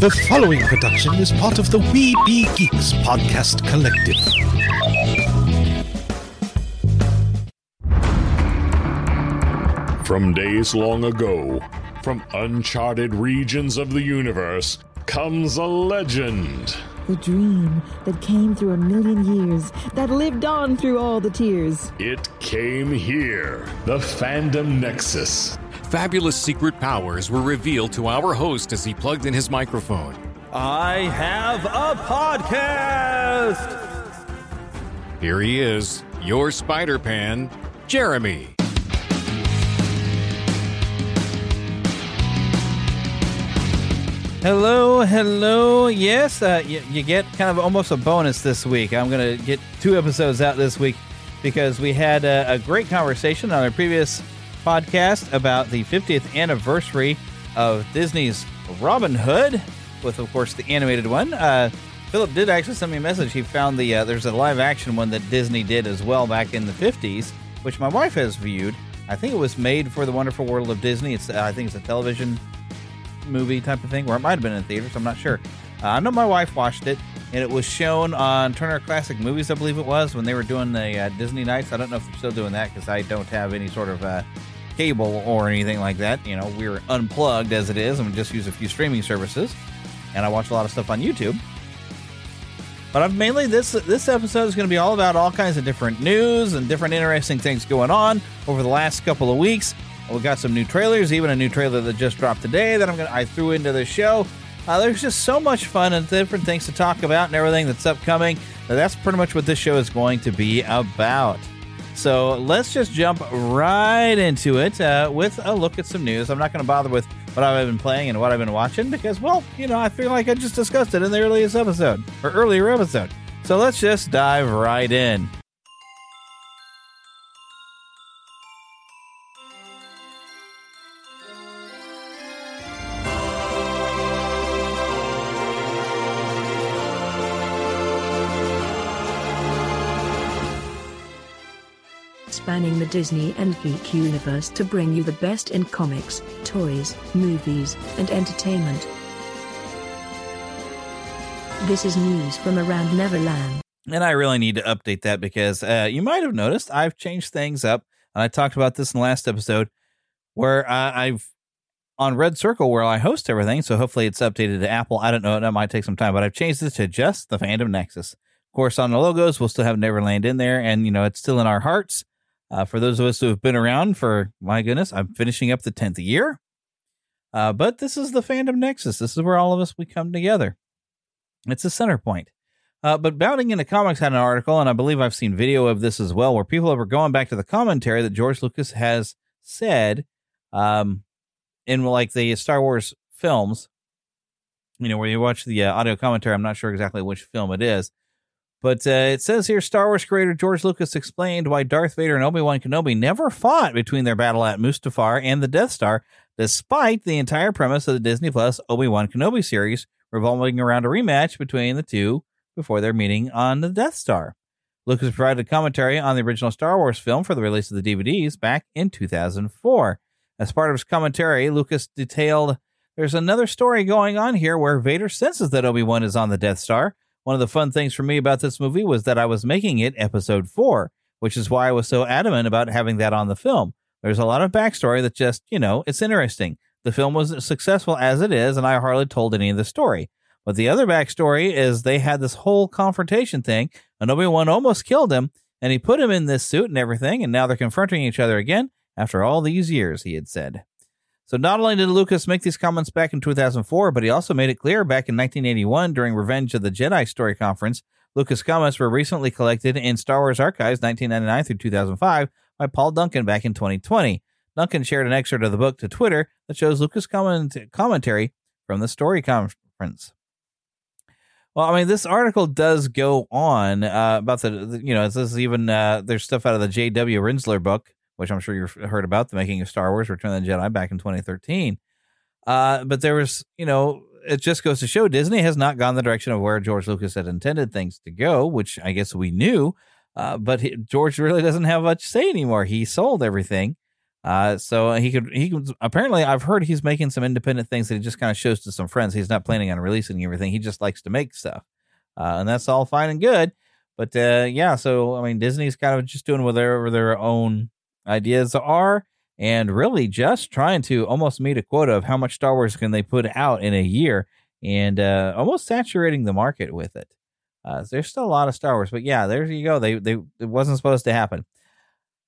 The following production is part of the We Be Geeks podcast collective. From days long ago, from uncharted regions of the universe, comes a legend. The dream that came through a million years, that lived on through all the tears. It came here, the Fandom Nexus. Fabulous secret powers were revealed to our host as he plugged in his microphone. I have a podcast! Here he is, your Spider Pan, Jeremy. Hello, hello. Yes, uh, you, you get kind of almost a bonus this week. I'm going to get two episodes out this week because we had a, a great conversation on our previous podcast about the 50th anniversary of Disney's Robin Hood, with, of course, the animated one. Uh, Philip did actually send me a message. He found the uh, there's a live action one that Disney did as well back in the 50s, which my wife has viewed. I think it was made for the Wonderful World of Disney. It's I think it's a television movie type of thing, or it might have been in theaters. I'm not sure. Uh, I know my wife watched it, and it was shown on Turner Classic Movies, I believe it was, when they were doing the uh, Disney nights. I don't know if they're still doing that because I don't have any sort of uh, cable or anything like that. You know, we're unplugged as it is, and we just use a few streaming services. And I watch a lot of stuff on YouTube. But I've mainly this this episode is going to be all about all kinds of different news and different interesting things going on over the last couple of weeks. We got some new trailers, even a new trailer that just dropped today that I'm gonna I threw into the show. Uh, there's just so much fun and different things to talk about and everything that's upcoming. That's pretty much what this show is going to be about. So let's just jump right into it uh, with a look at some news. I'm not going to bother with what I've been playing and what I've been watching because, well, you know, I feel like I just discussed it in the earliest episode or earlier episode. So let's just dive right in. The Disney and geek universe to bring you the best in comics, toys, movies, and entertainment. This is news from around Neverland. And I really need to update that because uh, you might have noticed I've changed things up. And I talked about this in the last episode where uh, I've on Red Circle where I host everything. So hopefully it's updated to Apple. I don't know. That might take some time, but I've changed it to just the Fandom Nexus. Of course, on the logos, we'll still have Neverland in there. And, you know, it's still in our hearts. Uh, for those of us who have been around for, my goodness, I'm finishing up the 10th year. Uh, but this is the Fandom Nexus. This is where all of us we come together. It's a center point. Uh, but Bounding into Comics had an article, and I believe I've seen video of this as well, where people were going back to the commentary that George Lucas has said um, in like the Star Wars films. You know, where you watch the uh, audio commentary. I'm not sure exactly which film it is, but uh, it says here Star Wars creator George Lucas explained why Darth Vader and Obi Wan Kenobi never fought between their battle at Mustafar and the Death Star, despite the entire premise of the Disney Plus Obi Wan Kenobi series revolving around a rematch between the two before their meeting on the Death Star. Lucas provided commentary on the original Star Wars film for the release of the DVDs back in 2004. As part of his commentary, Lucas detailed there's another story going on here where Vader senses that Obi Wan is on the Death Star. One of the fun things for me about this movie was that I was making it episode four, which is why I was so adamant about having that on the film. There's a lot of backstory that just, you know, it's interesting. The film was successful as it is, and I hardly told any of the story. But the other backstory is they had this whole confrontation thing, and Obi Wan almost killed him, and he put him in this suit and everything, and now they're confronting each other again after all these years, he had said. So not only did Lucas make these comments back in 2004, but he also made it clear back in 1981 during Revenge of the Jedi story conference. Lucas comments were recently collected in Star Wars Archives 1999 through 2005 by Paul Duncan back in 2020. Duncan shared an excerpt of the book to Twitter that shows Lucas comment- commentary from the story conference. Well, I mean, this article does go on uh, about the, you know, this is even uh, there's stuff out of the J.W. Rinzler book, which I'm sure you've heard about, the making of Star Wars: Return of the Jedi back in 2013. Uh, but there was, you know, it just goes to show Disney has not gone the direction of where George Lucas had intended things to go, which I guess we knew. Uh, but he, George really doesn't have much say anymore. He sold everything. Uh, so he could, he could, apparently I've heard he's making some independent things that he just kind of shows to some friends. He's not planning on releasing everything. He just likes to make stuff. Uh, and that's all fine and good. But, uh, yeah, so, I mean, Disney's kind of just doing whatever their own ideas are and really just trying to almost meet a quota of how much Star Wars can they put out in a year and, uh, almost saturating the market with it. Uh, there's still a lot of Star Wars, but yeah, there you go. They, they, it wasn't supposed to happen.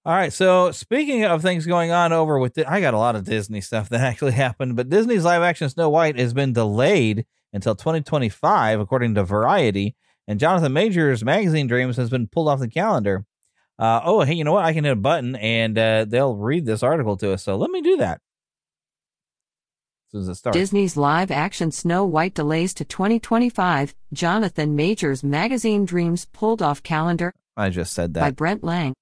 All right. So speaking of things going on over with, I got a lot of Disney stuff that actually happened, but Disney's live action Snow White has been delayed until 2025, according to Variety. And Jonathan Majors' magazine Dreams has been pulled off the calendar. Uh, oh, hey, you know what? I can hit a button and uh, they'll read this article to us. So let me do that. As soon as it starts. Disney's live action Snow White delays to 2025. Jonathan Majors' magazine Dreams pulled off calendar I just said that. by. Brent Lang.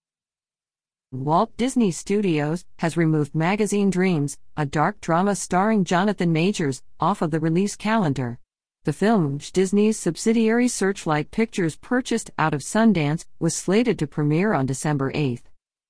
Walt Disney Studios has removed Magazine Dreams, a dark drama starring Jonathan Majors, off of the release calendar. The film, Disney's subsidiary Searchlight Pictures purchased out of Sundance, was slated to premiere on December 8.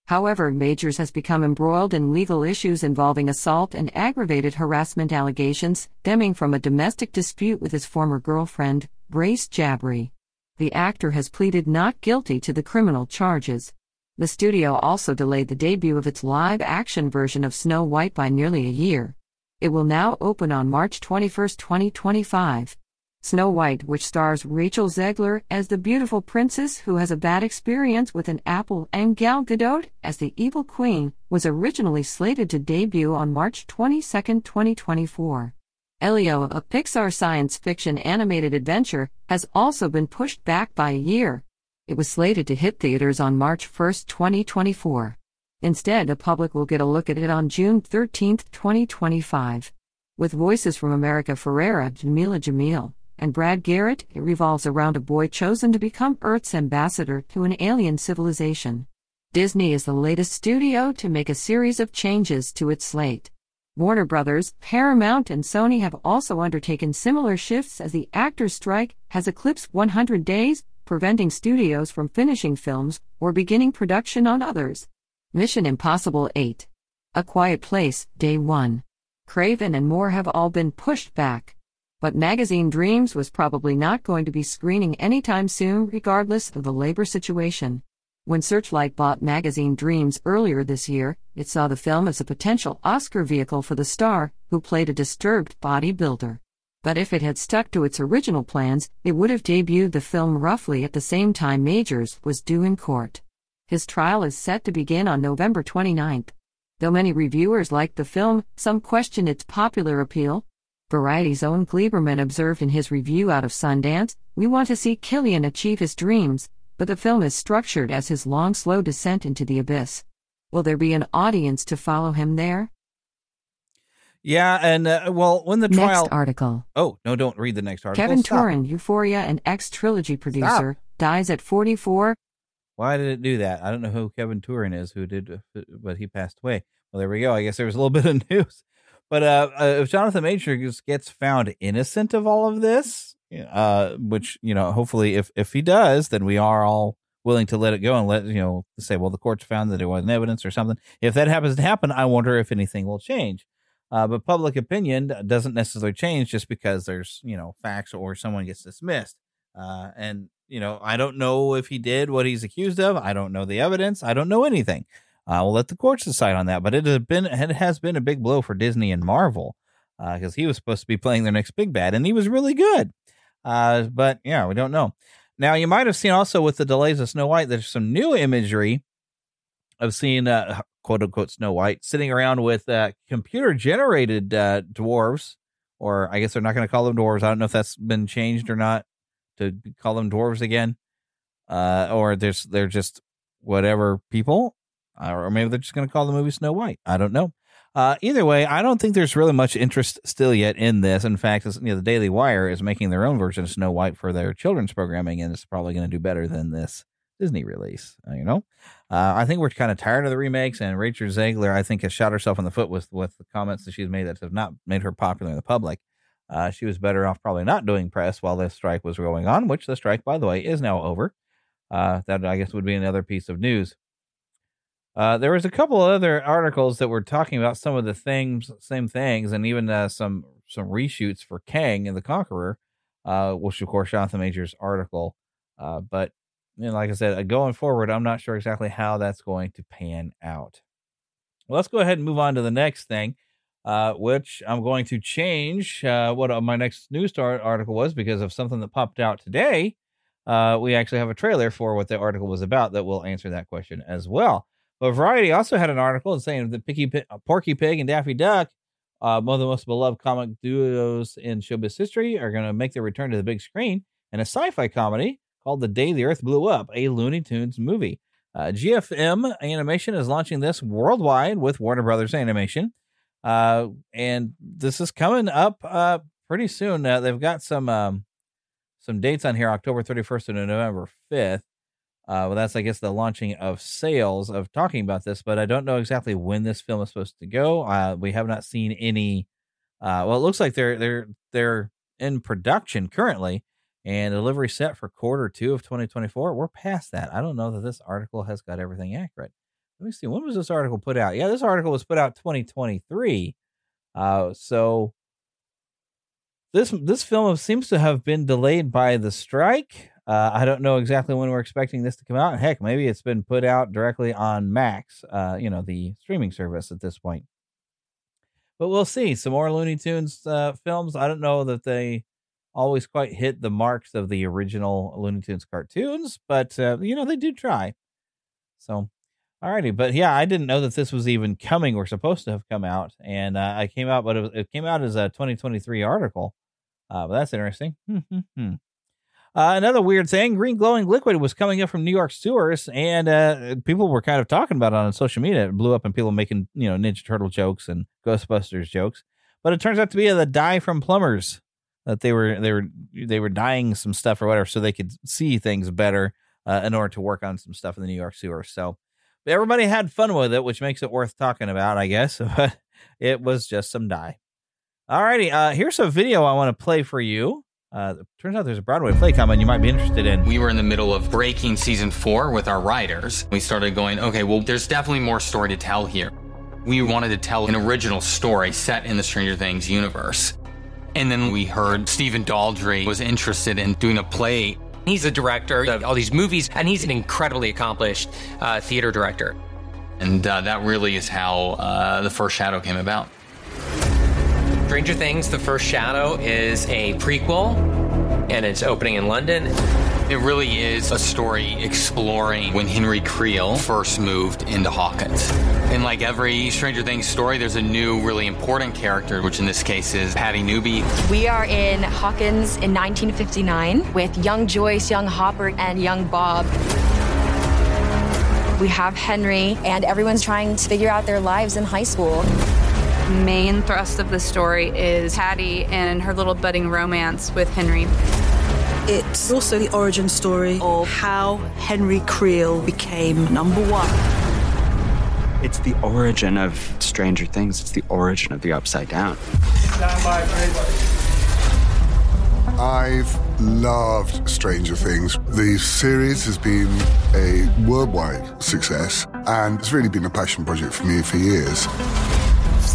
However, Majors has become embroiled in legal issues involving assault and aggravated harassment allegations stemming from a domestic dispute with his former girlfriend, Grace Jabbari. The actor has pleaded not guilty to the criminal charges. The studio also delayed the debut of its live action version of Snow White by nearly a year. It will now open on March 21, 2025. Snow White, which stars Rachel Zegler as the beautiful princess who has a bad experience with an apple, and Gal Gadot as the evil queen, was originally slated to debut on March 22, 2024. Elio, a Pixar science fiction animated adventure, has also been pushed back by a year. It was slated to hit theaters on March 1, 2024. Instead, the public will get a look at it on June 13, 2025. With voices from America Ferrera, Jameela Jamil, and Brad Garrett, it revolves around a boy chosen to become Earth's ambassador to an alien civilization. Disney is the latest studio to make a series of changes to its slate. Warner Brothers, Paramount, and Sony have also undertaken similar shifts as the actors' strike has eclipsed 100 days, preventing studios from finishing films or beginning production on others. Mission Impossible 8. A Quiet Place, Day 1. Kraven and more have all been pushed back. But Magazine Dreams was probably not going to be screening anytime soon, regardless of the labor situation. When Searchlight bought Magazine Dreams earlier this year, it saw the film as a potential Oscar vehicle for the star, who played a disturbed bodybuilder. But if it had stuck to its original plans, it would have debuted the film roughly at the same time Majors was due in court. His trial is set to begin on November 29. Though many reviewers liked the film, some question its popular appeal. Variety's Owen Gleiberman observed in his review out of Sundance We want to see Killian achieve his dreams, but the film is structured as his long, slow descent into the abyss. Will there be an audience to follow him there? Yeah. And, uh, well, when the trial. Next article. oh, no, don't read the next article. Kevin Stop. Turen, Euphoria and X Trilogy producer, dies at 44. Why did it do that? I don't know who Kevin Turen is, who did, uh, but he passed away. Well, there we go. I guess there was a little bit of news. But uh, uh, if Jonathan Majors gets found innocent of all of this, uh, which you know, hopefully, if if he does, then we are all willing to let it go and let you know say, well, the courts found that it wasn't evidence or something. If that happens to happen, I wonder if anything will change. Uh, but public opinion doesn't necessarily change just because there's you know facts or someone gets dismissed. Uh, and you know, I don't know if he did what he's accused of. I don't know the evidence. I don't know anything. Uh, we'll let the courts decide on that. But it has been it has been a big blow for Disney and Marvel because he was supposed to be playing their next big bad, and he was really good. Uh, but yeah, we don't know. Now you might have seen also with the delays of Snow White, there's some new imagery of seeing uh, quote unquote Snow White sitting around with uh, computer generated uh, dwarves, or I guess they're not going to call them dwarves. I don't know if that's been changed or not to call them dwarves again, uh, or there's they're just whatever people, uh, or maybe they're just going to call the movie Snow White. I don't know. Uh, either way, I don't think there's really much interest still yet in this. In fact, you know, the Daily Wire is making their own version of Snow White for their children's programming, and it's probably going to do better than this Disney release. Uh, you know, uh, I think we're kind of tired of the remakes, and Rachel Zegler, I think, has shot herself in the foot with with the comments that she's made that have not made her popular in the public. Uh, she was better off probably not doing press while this strike was going on, which the strike, by the way, is now over. Uh, that I guess would be another piece of news. Uh, there was a couple other articles that were talking about some of the things, same things, and even uh, some some reshoots for Kang and the Conqueror, uh, which of course Jonathan Majors article. Uh, but you know, like I said, uh, going forward, I'm not sure exactly how that's going to pan out. Well, let's go ahead and move on to the next thing, which I'm going to change what my next news article was because of something that popped out today. we actually have a trailer for what the article was about that will answer that question as well. But Variety also had an article saying that Picky, uh, Porky Pig and Daffy Duck, uh, one of the most beloved comic duos in showbiz history, are going to make their return to the big screen in a sci-fi comedy called "The Day the Earth Blew Up," a Looney Tunes movie. Uh, GFM Animation is launching this worldwide with Warner Brothers Animation, uh, and this is coming up uh, pretty soon. They've got some um, some dates on here: October 31st and November 5th. Uh, well, that's I guess the launching of sales of talking about this, but I don't know exactly when this film is supposed to go. Uh, we have not seen any. Uh, well, it looks like they're they're they're in production currently, and delivery set for quarter two of 2024. We're past that. I don't know that this article has got everything accurate. Let me see. When was this article put out? Yeah, this article was put out 2023. Uh, so this this film seems to have been delayed by the strike. Uh, I don't know exactly when we're expecting this to come out. Heck, maybe it's been put out directly on Max, uh, you know, the streaming service at this point. But we'll see. Some more Looney Tunes uh, films. I don't know that they always quite hit the marks of the original Looney Tunes cartoons, but uh, you know they do try. So, alrighty. But yeah, I didn't know that this was even coming or supposed to have come out, and uh, I came out, but it, was, it, came out as a 2023 article. Uh, but that's interesting. Uh, another weird thing: green glowing liquid was coming up from New York sewers, and uh, people were kind of talking about it on social media. It blew up, and people making you know Ninja Turtle jokes and Ghostbusters jokes. But it turns out to be the dye from plumbers that they were they were they were dyeing some stuff or whatever, so they could see things better uh, in order to work on some stuff in the New York sewers. So everybody had fun with it, which makes it worth talking about, I guess. But it was just some dye. Alrighty, uh, here's a video I want to play for you. Uh, turns out there's a Broadway play coming you might be interested in. We were in the middle of breaking season four with our writers. We started going, okay, well, there's definitely more story to tell here. We wanted to tell an original story set in the Stranger Things universe. And then we heard Stephen Daldry was interested in doing a play. He's a director of all these movies, and he's an incredibly accomplished uh, theater director. And uh, that really is how uh, the first shadow came about. Stranger Things The First Shadow is a prequel, and it's opening in London. It really is a story exploring when Henry Creel first moved into Hawkins. And like every Stranger Things story, there's a new, really important character, which in this case is Patty Newby. We are in Hawkins in 1959 with young Joyce, young Hopper, and young Bob. We have Henry, and everyone's trying to figure out their lives in high school main thrust of the story is Patty and her little budding romance with Henry. It's also the origin story of how Henry Creel became number one. It's the origin of Stranger Things. It's the origin of the Upside Down. Stand by, I've loved Stranger Things. The series has been a worldwide success, and it's really been a passion project for me for years.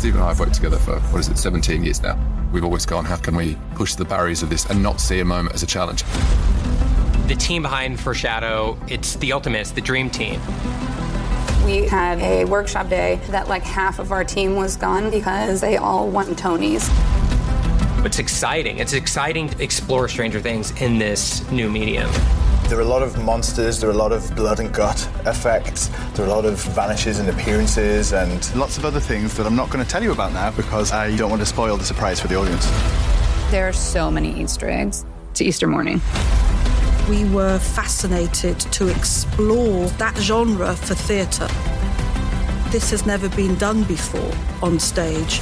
Steve and I have worked together for, what is it, 17 years now. We've always gone, how can we push the barriers of this and not see a moment as a challenge? The team behind Foreshadow, it's the ultimate, it's the dream team. We had a workshop day that like half of our team was gone because they all won Tonys. It's exciting. It's exciting to explore Stranger Things in this new medium. There are a lot of monsters, there are a lot of blood and gut effects, there are a lot of vanishes and appearances, and lots of other things that I'm not going to tell you about now because I don't want to spoil the surprise for the audience. There are so many Easter eggs. It's Easter morning. We were fascinated to explore that genre for theatre. This has never been done before on stage.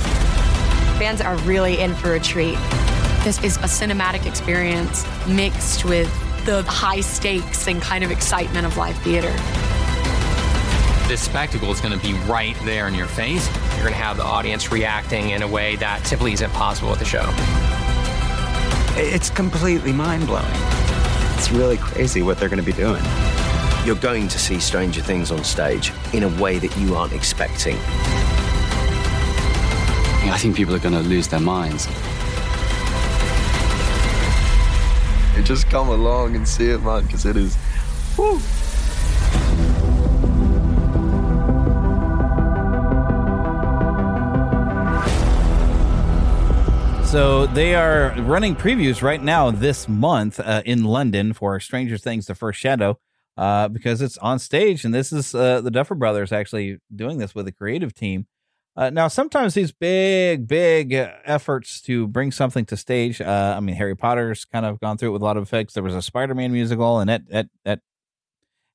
Fans are really in for a treat. This is a cinematic experience mixed with the high stakes and kind of excitement of live theater. This spectacle is going to be right there in your face. You're going to have the audience reacting in a way that typically isn't possible with the show. It's completely mind blowing. It's really crazy what they're going to be doing. You're going to see Stranger Things on stage in a way that you aren't expecting. I think people are going to lose their minds. Just come along and see it, man, because it is. Woo. So they are running previews right now this month uh, in London for Stranger Things: The First Shadow, uh, because it's on stage, and this is uh, the Duffer Brothers actually doing this with a creative team. Uh, now, sometimes these big, big efforts to bring something to stage. Uh, I mean, Harry Potter's kind of gone through it with a lot of effects. There was a Spider-Man musical, and that that that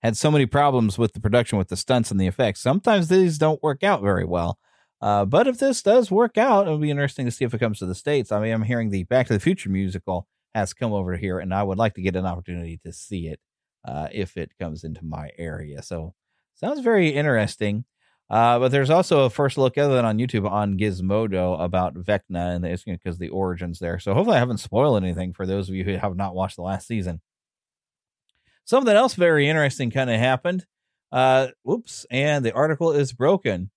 had so many problems with the production, with the stunts and the effects. Sometimes these don't work out very well. Uh, but if this does work out, it'll be interesting to see if it comes to the states. I mean, I'm hearing the Back to the Future musical has come over here, and I would like to get an opportunity to see it uh, if it comes into my area. So sounds very interesting. Uh, but there's also a first look other than on YouTube on Gizmodo about Vecna and it's because the origins there. So hopefully I haven't spoiled anything for those of you who have not watched the last season. Something else very interesting kind of happened. Uh, whoops, and the article is broken.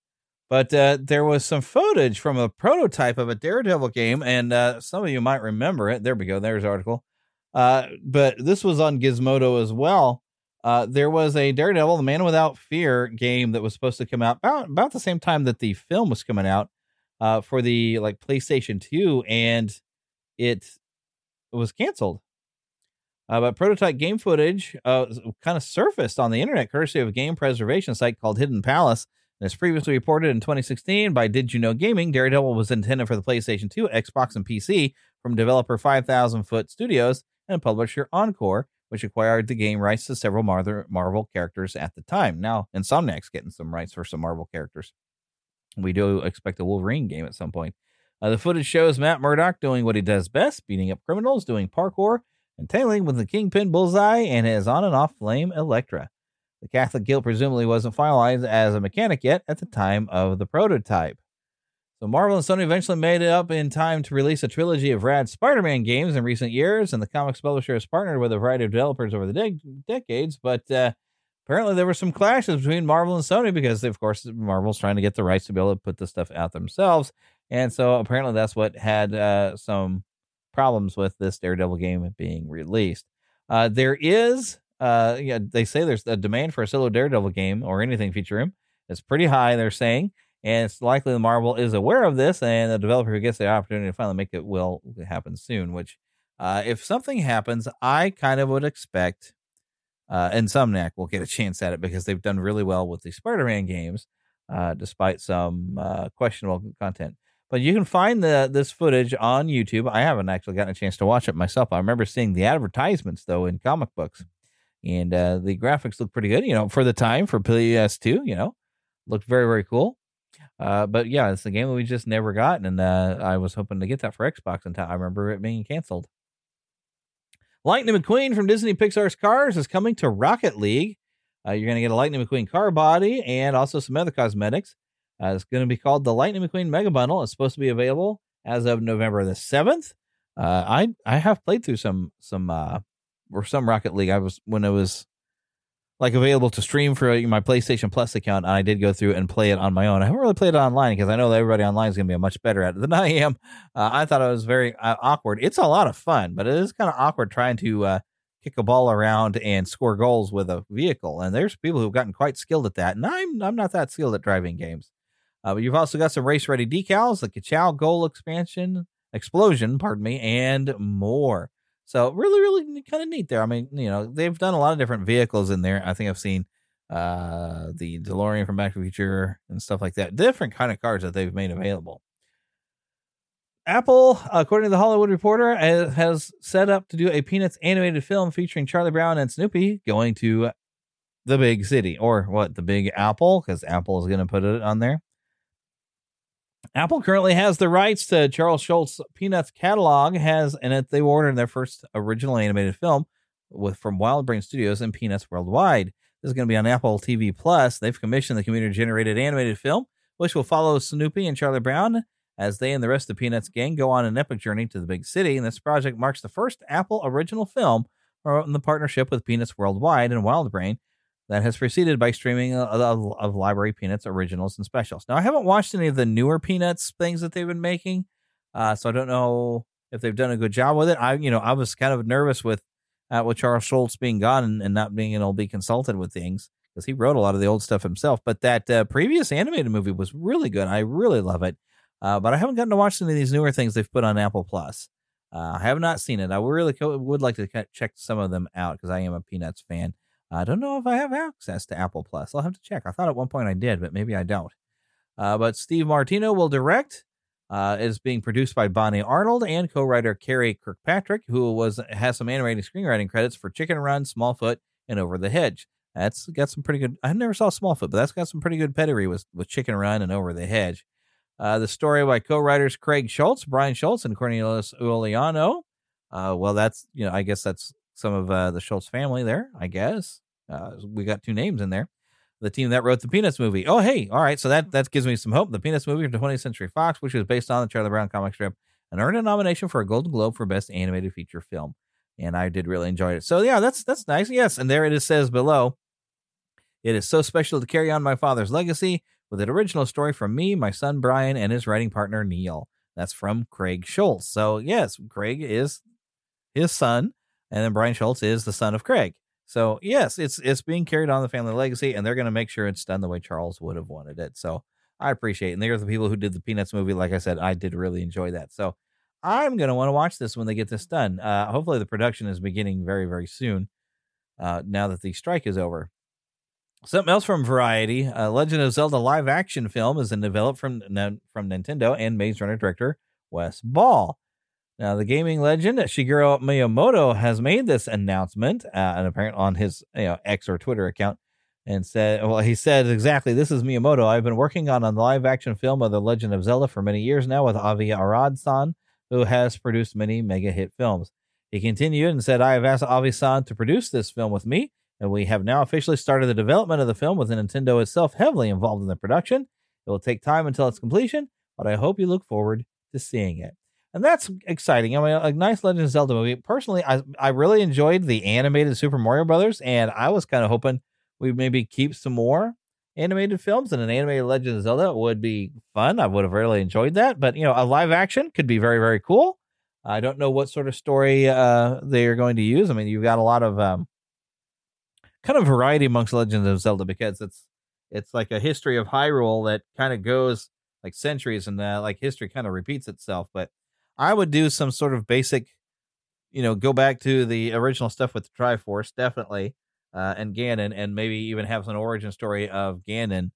But uh, there was some footage from a prototype of a Daredevil game, and uh, some of you might remember it. There we go. There's the article. Uh, but this was on Gizmodo as well. Uh, there was a Daredevil, the Man Without Fear game that was supposed to come out about, about the same time that the film was coming out uh, for the like PlayStation 2, and it was canceled. Uh, but prototype game footage uh, kind of surfaced on the internet, courtesy of a game preservation site called Hidden Palace. As previously reported in 2016 by Did You Know Gaming, Daredevil was intended for the PlayStation 2, Xbox, and PC from developer 5000 Foot Studios and publisher Encore, which acquired the game rights to several Marvel characters at the time. Now, Insomniac's getting some rights for some Marvel characters. We do expect a Wolverine game at some point. Uh, the footage shows Matt Murdock doing what he does best, beating up criminals, doing parkour, and tailing with the Kingpin Bullseye and his on and off flame Elektra. The Catholic Guild presumably wasn't finalized as a mechanic yet at the time of the prototype. So Marvel and Sony eventually made it up in time to release a trilogy of rad Spider-Man games in recent years, and the comics publisher has partnered with a variety of developers over the de- decades. But uh, apparently, there were some clashes between Marvel and Sony because, of course, Marvel's trying to get the rights to be able to put the stuff out themselves, and so apparently that's what had uh, some problems with this Daredevil game being released. Uh, there is uh, yeah, they say there's a demand for a solo Daredevil game or anything featuring him. It's pretty high, they're saying, and it's likely the Marvel is aware of this, and the developer who gets the opportunity to finally make it will happen soon. Which, uh, if something happens, I kind of would expect uh, Insomniac will get a chance at it because they've done really well with the Spider-Man games, uh, despite some uh, questionable content. But you can find the this footage on YouTube. I haven't actually gotten a chance to watch it myself. I remember seeing the advertisements though in comic books and uh, the graphics look pretty good. You know, for the time for PS2, you know, looked very very cool. Uh, but yeah, it's a game that we just never got, and uh, I was hoping to get that for Xbox until I remember it being canceled. Lightning McQueen from Disney Pixar's Cars is coming to Rocket League. Uh, you're going to get a Lightning McQueen car body and also some other cosmetics. Uh, it's going to be called the Lightning McQueen Mega Bundle. It's supposed to be available as of November the seventh. Uh, I I have played through some some or some Rocket League. I was when it was like available to stream for my PlayStation Plus account, and I did go through and play it on my own. I haven't really played it online because I know that everybody online is going to be much better at it than I am. Uh, I thought it was very uh, awkward. It's a lot of fun, but it is kind of awkward trying to uh, kick a ball around and score goals with a vehicle. And there's people who've gotten quite skilled at that, and I'm I'm not that skilled at driving games. Uh, but you've also got some race ready decals, the Kachow Goal expansion, explosion, pardon me, and more. So really, really kind of neat there. I mean, you know, they've done a lot of different vehicles in there. I think I've seen uh the DeLorean from Back to the Future and stuff like that. Different kind of cars that they've made available. Apple, according to the Hollywood Reporter, has set up to do a Peanuts animated film featuring Charlie Brown and Snoopy going to the big city or what the Big Apple because Apple is going to put it on there. Apple currently has the rights to Charles Schulz Peanuts catalog, has and it they ordered their first original animated film with from WildBrain Studios and Peanuts Worldwide. This is going to be on Apple TV Plus. They've commissioned the computer generated animated film, which will follow Snoopy and Charlie Brown as they and the rest of the Peanuts gang go on an epic journey to the big city. And this project marks the first Apple original film in the partnership with Peanuts Worldwide and WildBrain that has preceded by streaming of, of, Library Peanuts originals and specials. Now, I haven't watched any of the newer Peanuts things that they've been making, uh, so I don't know if they've done a good job with it. I, you know, I was kind of nervous with uh, with Charles Schulz being gone and, and, not being able to be consulted with things because he wrote a lot of the old stuff himself. But that uh, previous animated movie was really good. I really love it. Uh, but I haven't gotten to watch any of these newer things they've put on Apple Plus. Uh, I have not seen it. I really would like to check some of them out because I am a Peanuts fan. I don't know if I have access to Apple Plus. I'll have to check. I thought at one point I did, but maybe I don't. Uh, but Steve Martino will direct. Uh, it is being produced by Bonnie Arnold and co-writer Karey Kirkpatrick, who was has some animated screenwriting credits for Chicken Run, Smallfoot, and Over the Hedge. That's got some pretty good. I never saw Smallfoot, but that's got some pretty good pedigree with with Chicken Run and Over the Hedge. Uh, the story by co-writers Craig Schulz, Bryan Schulz, and Cornelius Uliano. Uh, well, that's you know, I guess that's some of uh, the Schulz family there, I guess. Uh, we got two names in there. The team that wrote the Peanuts movie. Oh, hey, all right. So that that gives me some hope. The Peanuts movie from 20th Century Fox, which was based on the Charlie Brown comic strip, and earned a nomination for a Golden Globe for Best Animated Feature Film. And I did really enjoy it. So yeah, that's that's nice. Yes, and there it is says below. It is so special to carry on my father's legacy with an original story from me, my son Brian, and his writing partner Neil. That's from Craig Schulz. So yes, Craig is his son, and then Bryan Schulz is the son of Craig. So yes, it's it's being carried on the family legacy, and they're going to make sure it's done the way Charles would have wanted it. So I appreciate, it. and they're the people who did the Peanuts movie. Like I said, I did really enjoy that. So I'm going to want to watch this when they get this done. Uh, hopefully, the production is beginning very very soon. Uh, now that the strike is over. Something else from Variety: uh, Legend of Zelda live action film is in development from from Nintendo and Maze Runner director Wes Ball. Now, the gaming legend Shigeru Miyamoto has made this announcement, uh, and apparently on his you know X or Twitter account, and said, "Well, he said exactly, this is Miyamoto. I've been working on a live action film of the Legend of Zelda for many years now with Avi Arad-san, who has produced many mega hit films." He continued and said, "I have asked Avi-san to produce this film with me, and we have now officially started the development of the film with Nintendo itself heavily involved in the production. It will take time until its completion, but I hope you look forward to seeing it." And that's exciting. I mean, a nice Legend of Zelda movie. Personally, I I really enjoyed the animated Super Mario Brothers, and I was kind of hoping we maybe keep some more animated films and an animated Legend of Zelda would be fun. I would have really enjoyed that. But you know, a live action could be very very cool. I don't know what sort of story uh, they are going to use. I mean, you've got a lot of um, kind of variety amongst Legends of Zelda because it's it's like a history of Hyrule that kind of goes like centuries and uh, like history kind of repeats itself. But I would do some sort of basic, you know, go back to the original stuff with the Triforce, definitely, uh, and Ganon, and maybe even have some origin story of Ganon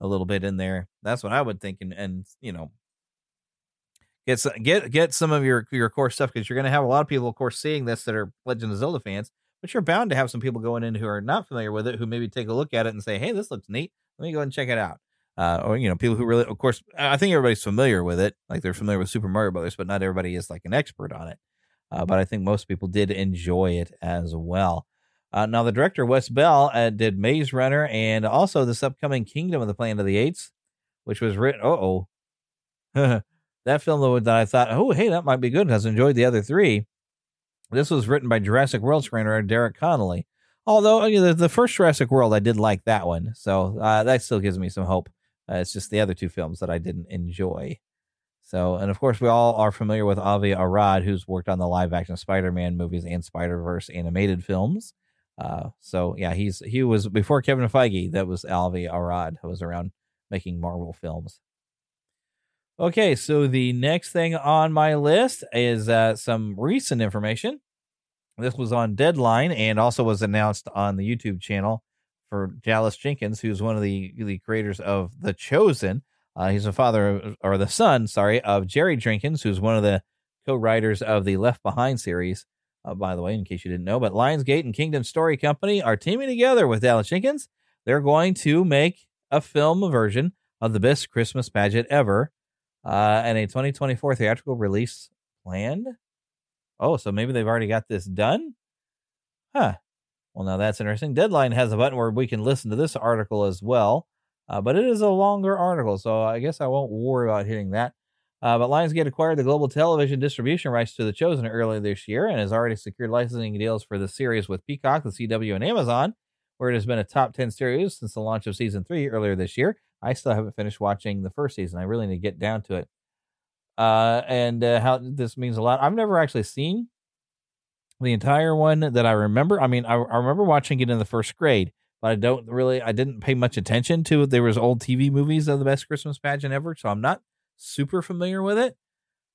a little bit in there. That's what I would think, and and you know, get some, get get some of your your core stuff because you're going to have a lot of people, of course, seeing this that are Legend of Zelda fans, but you're bound to have some people going in who are not familiar with it, who maybe take a look at it and say, "Hey, this looks neat. Let me go and check it out." Uh, or you know people who really of course i think everybody's familiar with it. Like they're familiar with super mario brothers but not everybody is like an expert on it. Uh, but i think most people did enjoy it as well. Uh, now the director wes ball uh, did maze runner and also this upcoming kingdom of the planet of the apes which was written oh that film that i thought oh hey that might be good i enjoyed the other three. This was written by jurassic world screenwriter derek connolly. Although you know, the, the first jurassic world i did like that one so uh, that still gives me some hope uh, it's just the other two films that I didn't enjoy. So, and of course, we all are familiar with Avi Arad, who's worked on the live action Spider Man movies and Spider Verse animated films. Uh, so yeah, he's he was before Kevin Feige. That was Avi Arad who was around making Marvel films. Okay, so the next thing on my list is uh, some recent information. This was on Deadline and also was announced on the YouTube channel for Dallas Jenkins, who's one of the, the creators of The Chosen. Uh, he's the father of, or the son, sorry, of Jerry Jenkins, who's one of the co-writers of the Left Behind series. Uh, by the way, in case you didn't know, but Lionsgate and Kingdom Story Company are teaming together with Dallas Jenkins. They're going to make a film version of the best Christmas pageant ever, uh, and a 2024 theatrical release planned. Oh, so maybe they've already got this done? Huh. Well, now that's interesting. Deadline has a button where we can listen to this article as well, uh, but it is a longer article, so I guess I won't worry about hitting that. Uh, but Lionsgate acquired the global television distribution rights to The Chosen earlier this year and has already secured licensing deals for the series with Peacock, the CW, and Amazon, where it has been a top 10 series since the launch of season three earlier this year. I still haven't finished watching the first season. I really need to get down to it. Uh, and uh, how this means a lot. I've never actually seen the entire one that I remember. I mean, I, I remember watching it in the first grade, but I don't really, I didn't pay much attention to it. There was old TV movies of the best Christmas pageant ever, so I'm not super familiar with it.